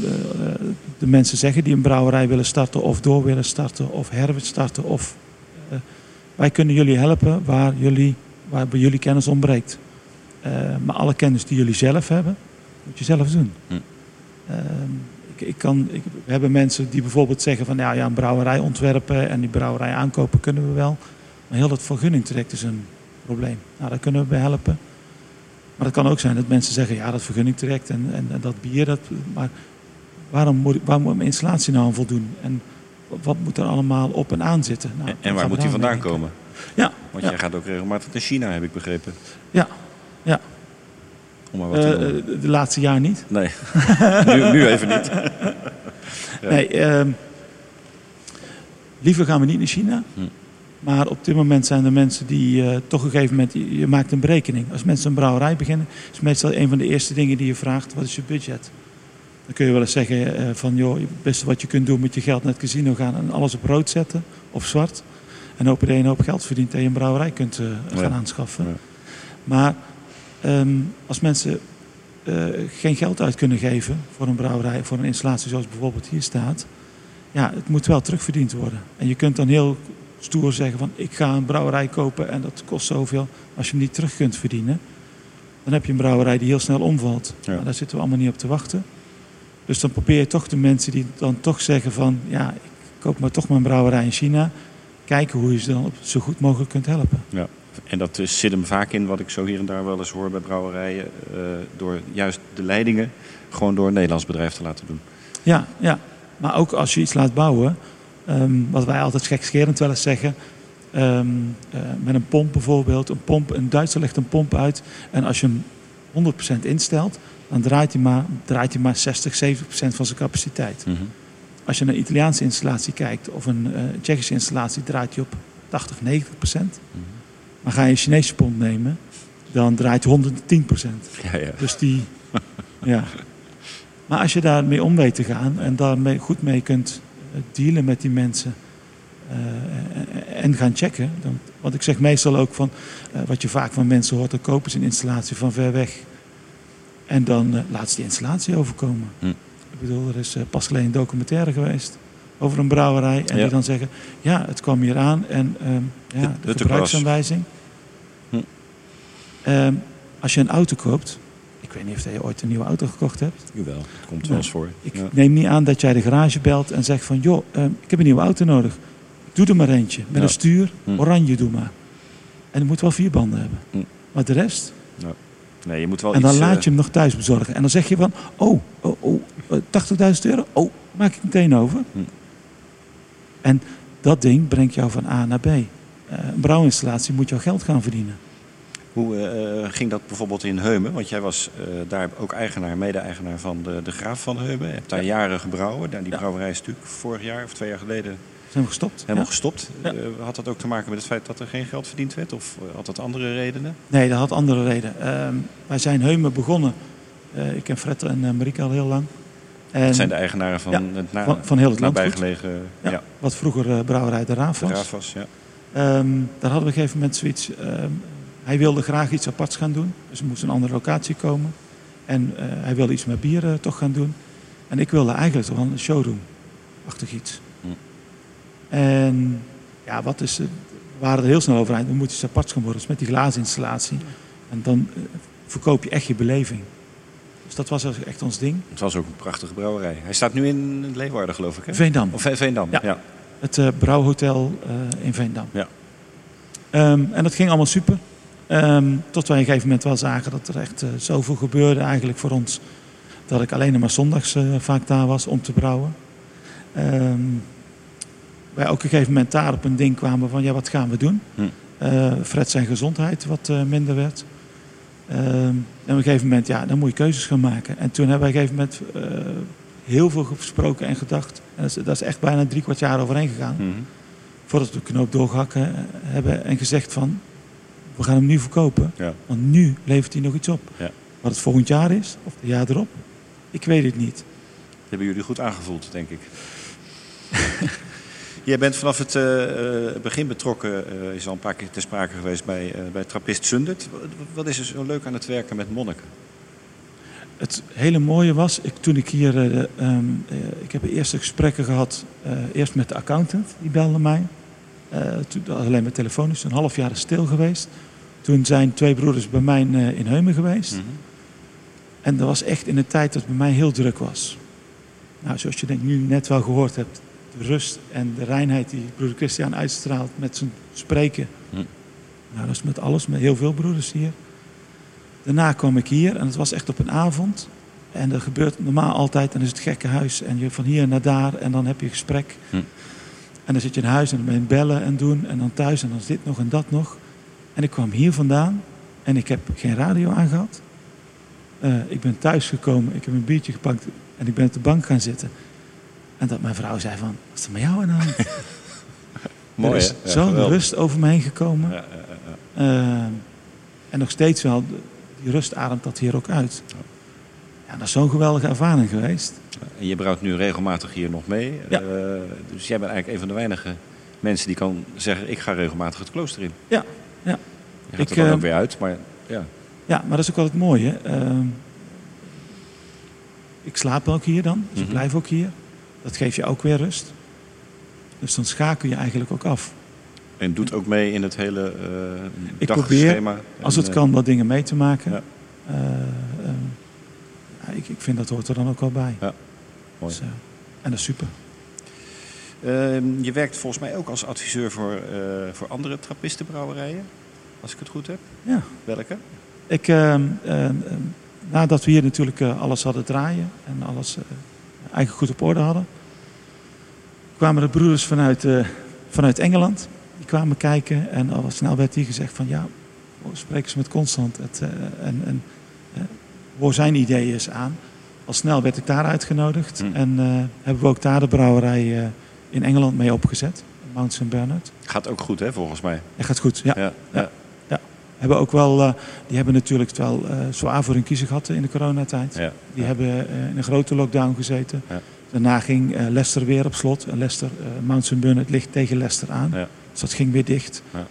de, mensen zeggen die een brouwerij willen starten of door willen starten of her starten. Of, uh, wij kunnen jullie helpen waar, jullie, waar bij jullie kennis ontbreekt. Uh, maar alle kennis die jullie zelf hebben, moet je zelf doen. Hm. Uh, ik, kan, ik, we hebben mensen die bijvoorbeeld zeggen van ja, ja, een brouwerij ontwerpen en die brouwerij aankopen kunnen we wel. Maar heel dat vergunningtraject is een probleem. Nou, daar kunnen we bij helpen. Maar het kan ook zijn dat mensen zeggen, ja, dat vergunningtraject en, en, en dat bier, dat, maar waarom moet, waar moet mijn installatie nou aan voldoen? En wat moet er allemaal op en aan zitten? Nou, en, en waar moet die vandaan komen? Ja. Want ja. jij gaat ook regelmatig naar China, heb ik begrepen. Ja, ja. Om maar wat te uh, doen. de laatste jaar niet. Nee, nu, nu, even niet. ja. Nee, uh, liever gaan we niet naar China. Hm. Maar op dit moment zijn er mensen die uh, toch op een gegeven moment, je, je maakt een berekening. Als mensen een brouwerij beginnen, is meestal een van de eerste dingen die je vraagt, wat is je budget? Dan kun je wel eens zeggen uh, van, joh, het beste wat je kunt doen met je geld naar het casino gaan en alles op rood zetten of zwart. En hopen dat je een hoop geld verdient en je een brouwerij kunt uh, gaan ja. aanschaffen. Ja. Maar um, als mensen uh, geen geld uit kunnen geven voor een brouwerij, voor een installatie zoals bijvoorbeeld hier staat, ja, het moet wel terugverdiend worden. En je kunt dan heel stoer zeggen van ik ga een brouwerij kopen en dat kost zoveel. Als je hem niet terug kunt verdienen, dan heb je een brouwerij die heel snel omvalt. Ja. Maar daar zitten we allemaal niet op te wachten. Dus dan probeer je toch de mensen die dan toch zeggen van ja, ik koop maar toch mijn brouwerij in China. Kijken hoe je ze dan zo goed mogelijk kunt helpen. Ja. En dat eh, zit hem vaak in, wat ik zo hier en daar wel eens hoor bij brouwerijen, eh, door juist de leidingen gewoon door een Nederlands bedrijf te laten doen. Ja, ja. Maar ook als je iets laat bouwen, ehm, wat wij altijd gekscherend wel eens zeggen, ehm, eh, met een pomp bijvoorbeeld, een pomp, een Duitser legt een pomp uit en als je hem 100% instelt, dan draait hij maar, draait hij maar 60, 70% van zijn capaciteit. Als je naar een Italiaanse installatie kijkt of een Tsjechische installatie, draait hij op 80, 90%. Maar ga je een Chinese pomp nemen, dan draait hij 110%. Ja, ja. Dus die, ja. Maar als je daarmee om weet te gaan en daarmee goed mee kunt eh, dealen met die mensen eh, en gaan checken. Dan, want ik zeg meestal ook van, eh, wat je vaak van mensen hoort, dan kopen ze een installatie van ver weg. En dan eh laten ze die installatie overkomen. Hm. Ik bedoel, er is pas geleden een documentaire geweest over een brouwerij. En Ja. die dan zeggen, ja, het kwam hier aan en ehm, ja, de Huttenklas. gebruiksaanwijzing. Hm. Ehm, als je een auto koopt, ik weet niet of je ooit een nieuwe auto gekocht hebt. Jawel, dat komt wel eens voor. Ik Ja. neem niet aan dat jij de garage belt en zegt van... joh, ehm, ik heb een nieuwe auto nodig. Doe er maar eentje. Met Ja. een stuur, Hm. oranje doe maar. En het moet wel vier banden hebben. Hm. Maar de rest... Nee, je moet wel en dan iets... laat eh, je hem nog thuis bezorgen. En dan zeg je van... oh, oh, oh eh, 80.000 euro? Oh, maak ik meteen over. En dat ding brengt jou van A naar B. Eh, een brouwinstallatie moet jou geld gaan verdienen. Hoe eh, ging dat bijvoorbeeld in Heumen? Want jij was eh, daar ook eigenaar, mede-eigenaar van de, de Graaf van Heumen. Je hebt daar jaren gebrouwen. Die Ja. brouwerij is natuurlijk vorig jaar of twee jaar geleden Zijn we gestopt? helemaal Ja. gestopt. Eh, had dat ook te maken met het feit dat er geen geld verdiend werd? Of eh, had dat andere redenen? Nee, dat had andere reden. Ehm, wij zijn Heumen begonnen. Eh, ik ken Fred en eh, Marieke al heel lang. En Dat zijn de eigenaren van Ja, het na, van, heel het nabijgelegen Ja, ja. Wat vroeger eh, brouwerij de Raaf de was. Ja. Ehm, daar hadden we op een gegeven moment zoiets. ehm, hij wilde graag iets aparts gaan doen. Dus er moest een andere locatie komen. En eh, hij wilde iets met bier eh, toch gaan doen. En ik wilde eigenlijk toch wel een showroom-achtig iets. Hm. En ja, wat is... we waren er heel snel over. We moeten iets aparts gaan worden. Dus met die glazinstallatie. En dan verkoop je echt je beleving. Dus dat was echt ons ding. Het was ook een prachtige brouwerij. Hij staat nu in Leeuwarden, geloof ik. Hè? Veendam. Of Ve- Veendam. Ja. Ja. Het eh, brouwhotel eh, in Veendam. Ja. Ehm, en dat ging allemaal super. Ehm, tot wij op een gegeven moment wel zagen dat er echt eh, zoveel gebeurde eigenlijk voor ons. Dat ik alleen maar zondags eh, vaak daar was om te brouwen. Ehm, wij ook op een gegeven moment daar op een ding kwamen van ja, wat gaan we doen? Hm. Eh, Fred zijn gezondheid wat eh, minder werd. Ehm, en op een gegeven moment, ja, dan moet je keuzes gaan maken. En toen hebben we op een gegeven moment eh, heel veel gesproken en gedacht. En dat is, dat is echt bijna drie kwart jaar overheen gegaan. Mhm. Voordat we de knoop doorgehakken eh, hebben en gezegd van... we gaan hem nu verkopen. Ja. Want nu levert hij nog iets op. Ja. Wat het volgend jaar is, of het jaar erop, ik weet het niet. Dat hebben jullie goed aangevoeld, denk ik. Jij bent vanaf het eh, eh, begin betrokken, eh, is al een paar keer ter sprake geweest bij, bij Trappist Sundert. Wat, is er zo leuk aan het werken met monniken? Het hele mooie was, ik, toen ik hier... eh, ehm, eh, ik heb eerste gesprekken gehad, eh, eerst met de accountant, die belde mij. Toen, alleen met telefonisch, een half jaar is stil geweest. Toen zijn twee broeders bij mij in Heumen geweest. En dat was echt in een tijd dat het bij mij heel druk was. Nou, zoals je denk nu net wel gehoord hebt. De rust en de reinheid die broeder Christian uitstraalt met zijn spreken. Hm. Nou, dat is met alles, met heel veel broeders hier. Daarna kwam ik hier en het was echt op een avond. En er gebeurt normaal altijd, dan is het gekke huis. En je van hier naar daar en dan heb je gesprek. Hm. En dan zit je in huis en dan ben je bellen en doen. En dan thuis en dan is dit nog en dat nog. En ik kwam hier vandaan en ik heb geen radio aangehad. Eh, ik ben thuis gekomen, ik heb een biertje gepakt en ik ben op de bank gaan zitten. En dat mijn vrouw zei van, wat is er met jou aan de hand? Mooi, er is hè? Ja, zo'n geweldig. rust over me heen gekomen. Ja, ja. Eh, en nog steeds wel, die rust ademt dat hier ook uit. Ja, dat is zo'n geweldige ervaring geweest. En je brouwt nu regelmatig hier nog mee. Ja. Eh, dus jij bent eigenlijk een van de weinige mensen die kan zeggen... ik ga regelmatig het klooster in. Ja, ja. Je gaat Ik, er dan eh, ook weer uit, maar ja. Ja, maar dat is ook wel het mooie. Ik slaap ook hier dan, dus ik Mhm. blijf ook hier. Dat geeft je ook weer rust. Dus dan schakel je eigenlijk ook af. En doet ook mee in het hele eh Ik dagschema. Als het eh, kan, wat dingen mee te maken. Ja. Eh, ehm, ja, ik, ik vind dat hoort er dan ook wel bij. Ja, mooi. Dus, eh, en dat is super. Ehm, je werkt volgens mij ook als adviseur voor, voor andere trappistenbrouwerijen. als ik het goed heb. Ja. Welke? Ik, ehm, nadat we hier natuurlijk alles hadden draaien en alles eigenlijk goed op orde hadden, kwamen de broeders vanuit, eh, vanuit Engeland. Die kwamen kijken en al snel werd hier gezegd van ja, spreek eens met Constant het, eh, en, en eh, hoor zijn ideeën eens aan. Al snel werd ik daar uitgenodigd Hm. en hebben we ook daar de brouwerij in Engeland mee opgezet, Mount St. Bernard. Gaat ook goed, hè, volgens mij. Dat gaat goed, ja. Ja, ja. Hebben ook wel, eh, die hebben natuurlijk wel eh, zwaar voor hun kiezen gehad in de coronatijd. ja. Die hebben eh, in een grote lockdown gezeten. Daarna ging Leicester weer op slot. En Leicester, Mount St. Bernard ligt tegen Leicester aan. Dus dat ging weer dicht. Ja.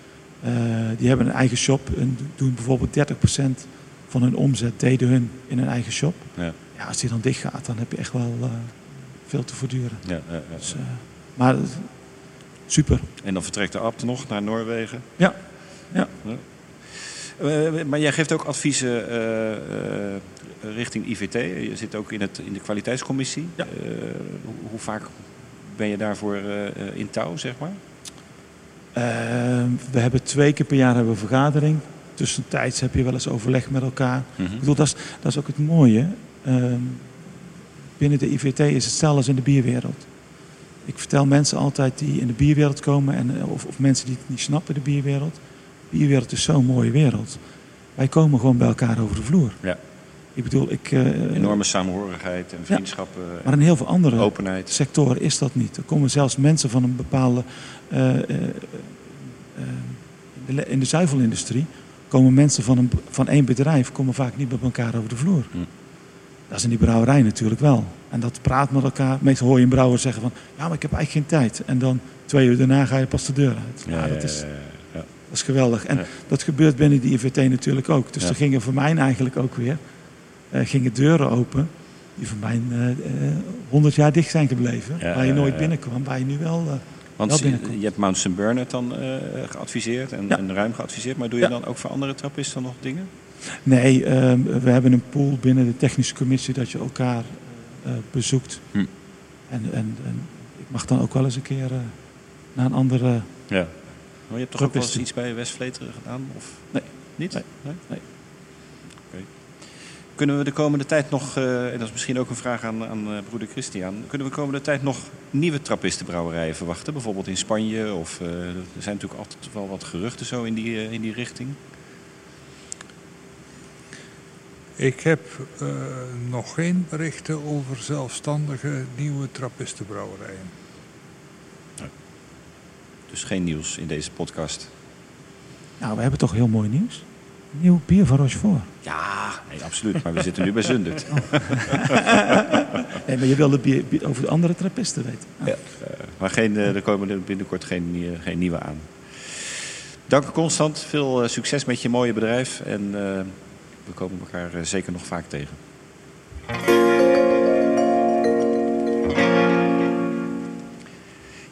Die hebben een eigen shop en doen bijvoorbeeld 30% van hun omzet deden hun in hun eigen shop. Ja. Ja, als die dan dicht gaat, dan heb je echt wel veel te voortduren. Ja, ja, ja. Dus, maar super. En dan vertrekt de abt nog naar Noorwegen. Ja. Ja. Eh, maar jij geeft ook adviezen eh, eh, richting IVT. Je zit ook in, het, in de kwaliteitscommissie. Ja. Eh, hoe, hoe vaak ben je daarvoor eh, eh, in touw, zeg maar? Eh, we hebben twee keer per jaar hebben we een vergadering. Tussentijds heb je wel eens overleg met elkaar. Mhm. Ik bedoel, dat is, dat is ook het mooie. Ehm, binnen de IVT is hetzelfde als in de bierwereld. Ik vertel mensen altijd die in de bierwereld komen, en, eh, of, of mensen die het niet snappen, de bierwereld. Bierwereld is zo'n mooie wereld. Wij komen gewoon bij elkaar over de vloer. Ja. Ik bedoel, ik, eh, Enorme samenhorigheid en vriendschap, eh, maar in heel veel andere openheid. sectoren is dat niet. Er komen zelfs mensen van een bepaalde. eh, eh, in, de, in de zuivelindustrie komen mensen van, een, van één bedrijf komen vaak niet met elkaar over de vloer. Hm. Dat is in die brouwerij natuurlijk wel. En dat praat met elkaar. Meestal hoor je een brouwer zeggen van... ja, maar ik heb eigenlijk geen tijd. En dan twee uur daarna ga je pas de deur uit. Ja, dat, is. Dat is geweldig. En Ja. dat gebeurt binnen die IVT natuurlijk ook. Dus Ja. er gingen voor mij eigenlijk ook weer... eh, gingen deuren open die voor mij honderd jaar dicht zijn gebleven. Ja, waar je nooit binnenkwam, waar je nu wel... eh, Want Wel je, binnenkomt. je hebt Mount St. Bernard dan eh, geadviseerd en, en ruim geadviseerd. Maar doe je dan ook voor andere trappisten nog dingen? Nee, ehm, we hebben een pool binnen de technische commissie dat je elkaar eh, bezoekt. Hm. En, en, en ik mag dan ook wel eens een keer eh, naar een andere... Ja. Maar je hebt toch ook wel eens iets bij West Vleteren gedaan? Of? Nee. Niet? Nee. Nee. Oké. Kunnen we de komende tijd nog, eh, en dat is misschien ook een vraag aan, aan eh, broeder Christian, kunnen we de komende tijd nog nieuwe trappistenbrouwerijen verwachten? Bijvoorbeeld in Spanje of eh, er zijn natuurlijk altijd wel wat geruchten zo in die, in die richting. Ik heb eh, nog geen berichten over zelfstandige nieuwe trappistenbrouwerijen. Dus geen nieuws in deze podcast. Nou, we hebben toch heel mooi nieuws. Nieuw bier van Rochefort. Ja, nee, absoluut. Maar we zitten nu bij Zundert. Nee, maar je wilde bier, bier over de andere trappisten weten. Ja. Maar geen, eh, er komen binnenkort geen, geen nieuwe aan. Dank Constant. Veel eh, succes met je mooie bedrijf. En eh, we komen elkaar eh, zeker nog vaak tegen.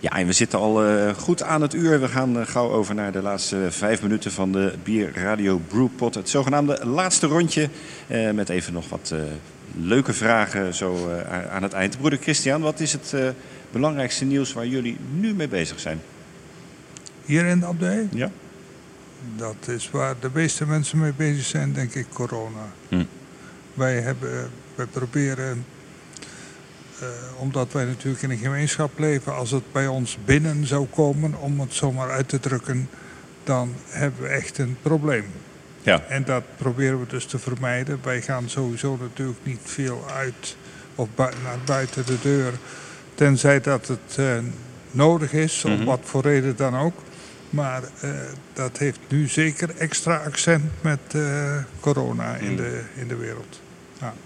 Ja, en we zitten al eh, goed aan het uur. We gaan eh, gauw over naar de laatste vijf minuten van de Bier Radio Brewpot. Het zogenaamde laatste rondje. eh, met even nog wat eh, leuke vragen zo eh, aan- het eind. Broeder Christian, wat is het eh, belangrijkste nieuws waar jullie nu mee bezig zijn? Hier in de abdij, Ja. dat is waar de meeste mensen mee bezig zijn, denk ik, corona. Hm. Wij, hebben, wij proberen, eh, omdat wij natuurlijk in een gemeenschap leven, als het bij ons binnen zou komen, om het zomaar uit te drukken, dan hebben we echt een probleem. Ja. En dat proberen we dus te vermijden. Wij gaan sowieso natuurlijk niet veel uit of bui- naar buiten de deur. Tenzij dat het eh, nodig is, Mhm. om wat voor reden dan ook. Maar eh, dat heeft nu zeker extra accent met eh, corona in, Mhm. de, in de wereld.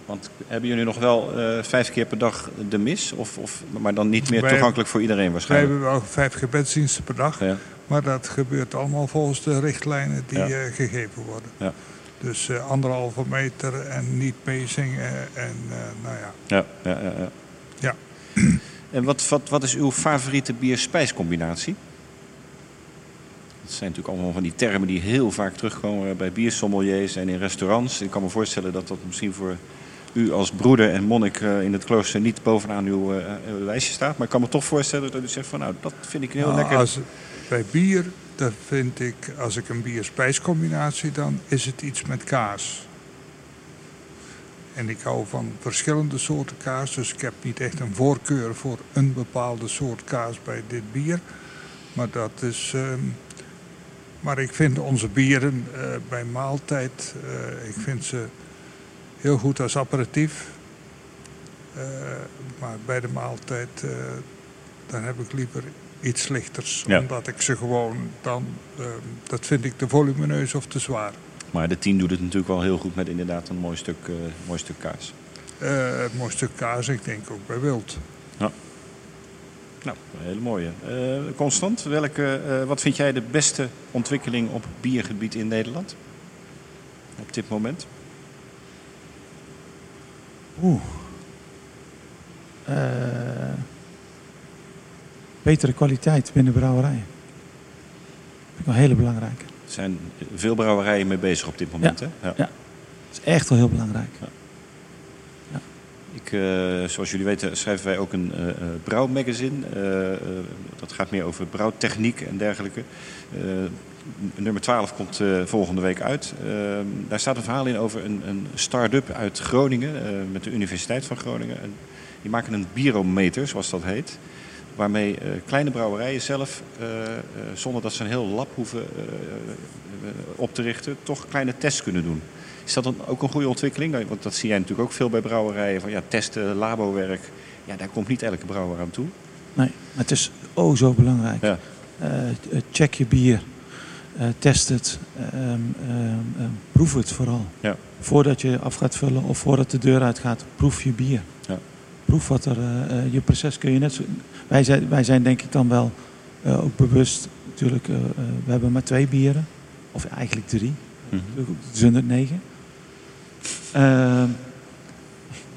Want hebben jullie nog wel eh, vijf keer per dag de mis? Of, of, maar dan niet meer Wij- toegankelijk voor iedereen Wij waarschijnlijk? hebben wel vijf gebedsdiensten per dag. Ja. Maar dat gebeurt allemaal volgens de richtlijnen die Ja. eh, gegeven worden. Ja. Dus eh, anderhalve meter en niet meezingen. En nou ja, Ja, ja, ja, ja. Ja. En wat, wat, wat is uw favoriete bier-spijscombinatie? Dat zijn natuurlijk allemaal van die termen die heel vaak terugkomen bij biersommeliers en in restaurants. Ik kan me voorstellen dat dat misschien voor u als broeder en monnik eh, in het klooster niet bovenaan uw eh, eh, lijstje staat. Maar ik kan me toch voorstellen dat u zegt van nou, dat vind ik heel Nou, lekker. Als, bij bier dan vind ik, als ik een bier-spijscombinatie dan, is het iets met kaas. En ik hou van verschillende soorten kaas, dus ik heb niet echt een voorkeur voor een bepaalde soort kaas bij dit bier. Maar dat is. ehm, maar ik vind onze bieren eh, bij maaltijd, eh, ik vind ze heel goed als aperitief. Eh, maar bij de maaltijd, dan heb ik liever iets lichters. Ja. Omdat ik ze gewoon dan, dat vind ik te volumineus of te zwaar. Maar de 10 doet het natuurlijk wel heel goed met inderdaad een mooi stuk, mooi stuk kaas. Mooi stuk kaas, ik denk ook bij wild. Nou, een hele mooie. Eh, Constant, welke, eh, wat vind jij de beste ontwikkeling op biergebied in Nederland? Op dit moment? Oeh. Eh, betere kwaliteit binnen brouwerijen. Dat vind ik wel een hele belangrijke. Er zijn veel brouwerijen mee bezig op dit moment. Hè? Ja. Dat is echt wel heel belangrijk. Ik, eh, zoals jullie weten schrijven wij ook een eh, brouwmagazine. Dat gaat meer over brouwtechniek en dergelijke. Nummer 12 komt volgende week uit. Daar staat een verhaal in over een, een start-up uit Groningen, met de Universiteit van Groningen. En die maken een bierometer, zoals dat heet. Waarmee kleine brouwerijen zelf, zonder dat ze een heel lab hoeven op te richten, toch kleine tests kunnen doen. Is dat dan ook een goede ontwikkeling? Want dat zie jij natuurlijk ook veel bij brouwerijen. Van ja, testen, labowerk. Ja, daar komt niet elke brouwer aan toe. Nee, maar het is oh zo belangrijk. Ja. Eh, eh, check je bier. Eh, test het. Ehm, ehm, ehm, proef het vooral. Ja. Voordat je af gaat vullen of voordat de deur uit gaat, proef je bier. Ja. Proef wat er... Je proces kun je net zo... Wij zijn, wij zijn denk ik dan wel ook bewust... Natuurlijk, we hebben maar twee bieren. Of eigenlijk drie. Mm -hmm. 209. Ehm,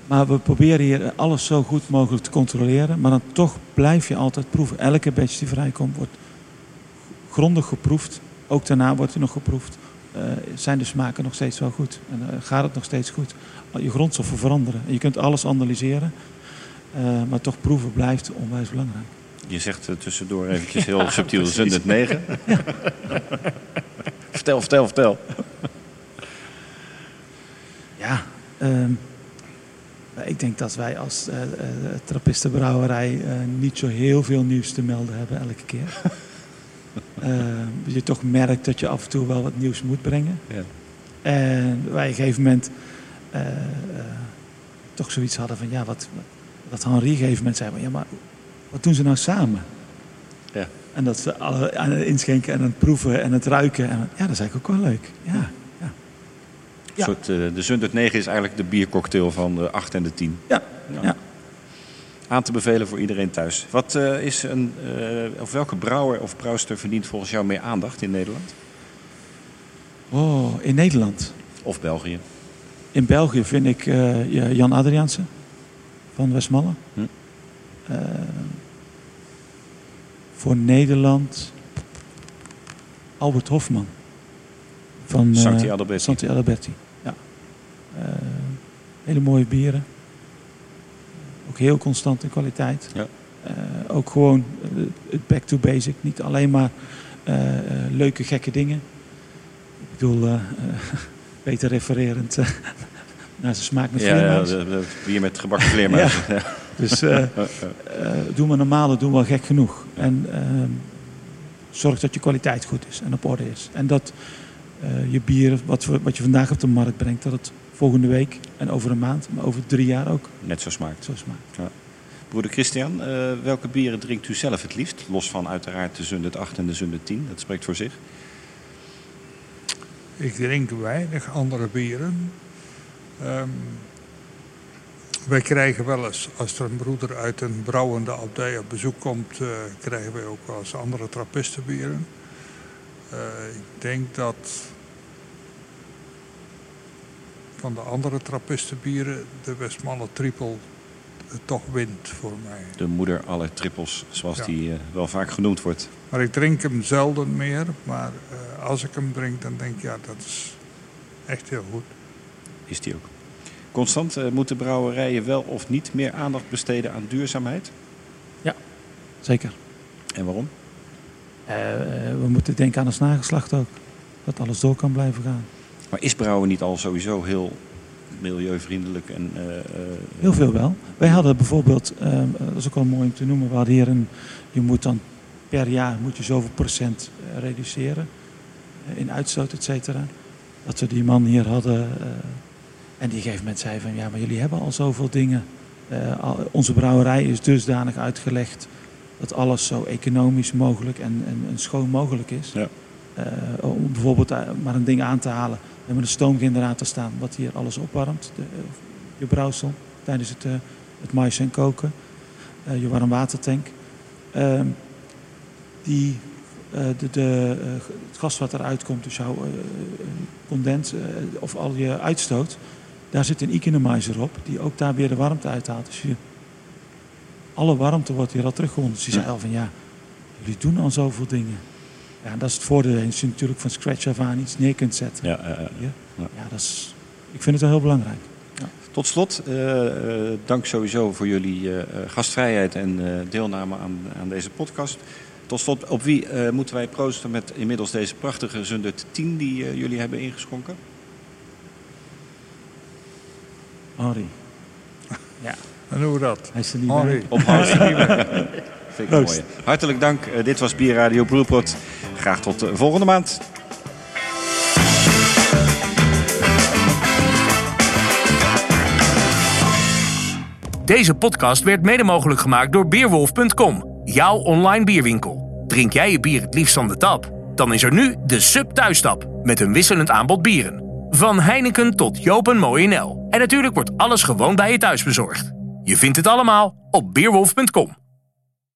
maar we proberen hier alles zo goed mogelijk te controleren. Maar dan toch blijf je altijd proeven. Elke batch die vrijkomt wordt grondig geproefd. Ook daarna wordt hij nog geproefd. Eh, zijn de smaken nog steeds wel goed? En eh, gaat het nog steeds goed? Je grondstoffen veranderen. Je kunt alles analyseren. Eh, maar toch proeven blijft onwijs belangrijk. Je zegt tussendoor eventjes heel ja, subtiel, 109. 9, vertel, vertel, vertel. Ja, ehm, ik denk dat wij als eh, trappistenbrouwerij niet zo heel veel nieuws te melden hebben elke keer. Ehm, je toch merkt dat je af en toe wel wat nieuws moet brengen. Ja. En wij op een gegeven moment toch zoiets hadden van ja, wat, wat Henri op een gegeven moment zei, van, ja, maar wat doen ze nou samen? Ja. En dat ze alle aan het inschenken en aan het proeven en het ruiken. En, ja, dat is eigenlijk ook wel leuk. Ja, ja. Soort, eh, de Zundert 9 is eigenlijk de biercocktail van de 8 en de 10. Ja, Ja. ja. Aan te bevelen voor iedereen thuis. Wat eh, is een, eh, of welke brouwer of brouwster verdient volgens jou meer aandacht in Nederland? Oh, in Nederland. Of België? In België vind ik ja, Jan Adriaansen van Westmalle. Hm. Voor Nederland Albert Hofman van Santi Adalberti. Santi Adalberti. Eh, hele mooie bieren. Ook heel constant in kwaliteit. Ja. Eh, ook gewoon eh, het back to basic. Niet alleen maar leuke gekke dingen. Ik bedoel, beter refererend naar zijn smaak met Ja, ja de, bier met gebakken vleermuizen. Ja. Dus eh. eh, doen we normale, doen we gek genoeg. En ehm, zorg dat je kwaliteit goed is en op orde is. En dat je bier, wat, wat je vandaag op de markt brengt, dat het volgende week en over een maand, maar over drie jaar ook Net zo smaakt. zo smaakt. Broeder Christian, eh, welke bieren drinkt u zelf het liefst? Los van uiteraard de Zundert 8 en de Zundert 10. Dat spreekt voor zich. Ik drink weinig andere bieren. Ehm, wij krijgen wel eens, als er een broeder uit een brouwende abdij op bezoek komt, eh, krijgen wij ook wel eens andere trappistenbieren. Eh, ik denk dat van de andere trappistenbieren de Westmalle Triple het toch wint voor mij. De moeder aller trippels, zoals Ja. die eh, wel vaak genoemd wordt. Maar ik drink hem zelden meer. Maar eh, als ik hem drink, dan denk ik, ja, dat is echt heel goed. Is die ook. Constant, eh, moeten brouwerijen wel of niet meer aandacht besteden aan duurzaamheid? Zeker. En waarom? Eh, eh, we moeten denken aan het nageslacht ook. Dat alles door kan blijven gaan. Maar is brouwen niet al sowieso heel milieuvriendelijk? En, eh, eh, Heel veel wel. Wij hadden bijvoorbeeld, ehm, eh, dat is ook wel mooi om te noemen, we hadden hier een, je moet dan per jaar moet je zoveel procent reduceren in uitstoot, et cetera. Dat we die man hier hadden en die gegeven moment zei van ja, maar jullie hebben al zoveel dingen. Al- onze brouwerij is dusdanig uitgelegd dat alles zo economisch mogelijk en, en, en schoon mogelijk is. Ja. Om bijvoorbeeld maar een ding aan te halen. We hebben een stoomgenerator staan wat hier alles opwarmt. De, eh, je brouwsel tijdens het, eh, het mais en koken. Eh, je warmwatertank. Ehm die, de, de, het gas wat eruit komt, dus jouw condens of al je uitstoot. Daar zit een economizer op, die ook daar weer de warmte uithaalt. Dus je, alle warmte wordt hier al teruggewonnen. Dus die zei al van ja, jullie doen al zoveel dingen. Ja, dat is het voordeel. Als je natuurlijk van scratch af aan iets neer kunt zetten. ja. Ja. Ja, dat is, ik vind het wel heel belangrijk. Tot slot, eh, eh, dank sowieso voor jullie eh, eh, gastvrijheid en eh, deelname aan, aan deze podcast. Tot slot, op wie eh, moeten wij proosten met inmiddels deze prachtige Zundert 10 die jullie hebben ingeschonken? Henri, En hoe dat? hij is er niet Henri. bij. Op Hans. Vind ik Proost. mooi. Hartelijk dank. Eh, dit was Bierradio Brewpot. Graag tot eh, volgende maand. Deze podcast werd mede mogelijk gemaakt door Beerwolf.com, jouw online bierwinkel. Drink jij je bier het liefst van de tap? Dan is er nu de Sub Thuistap met een wisselend aanbod bieren. Van Heineken tot Jopen Mooi NL. En natuurlijk wordt alles gewoon bij je thuis bezorgd. Je vindt het allemaal op Beerwolf.com.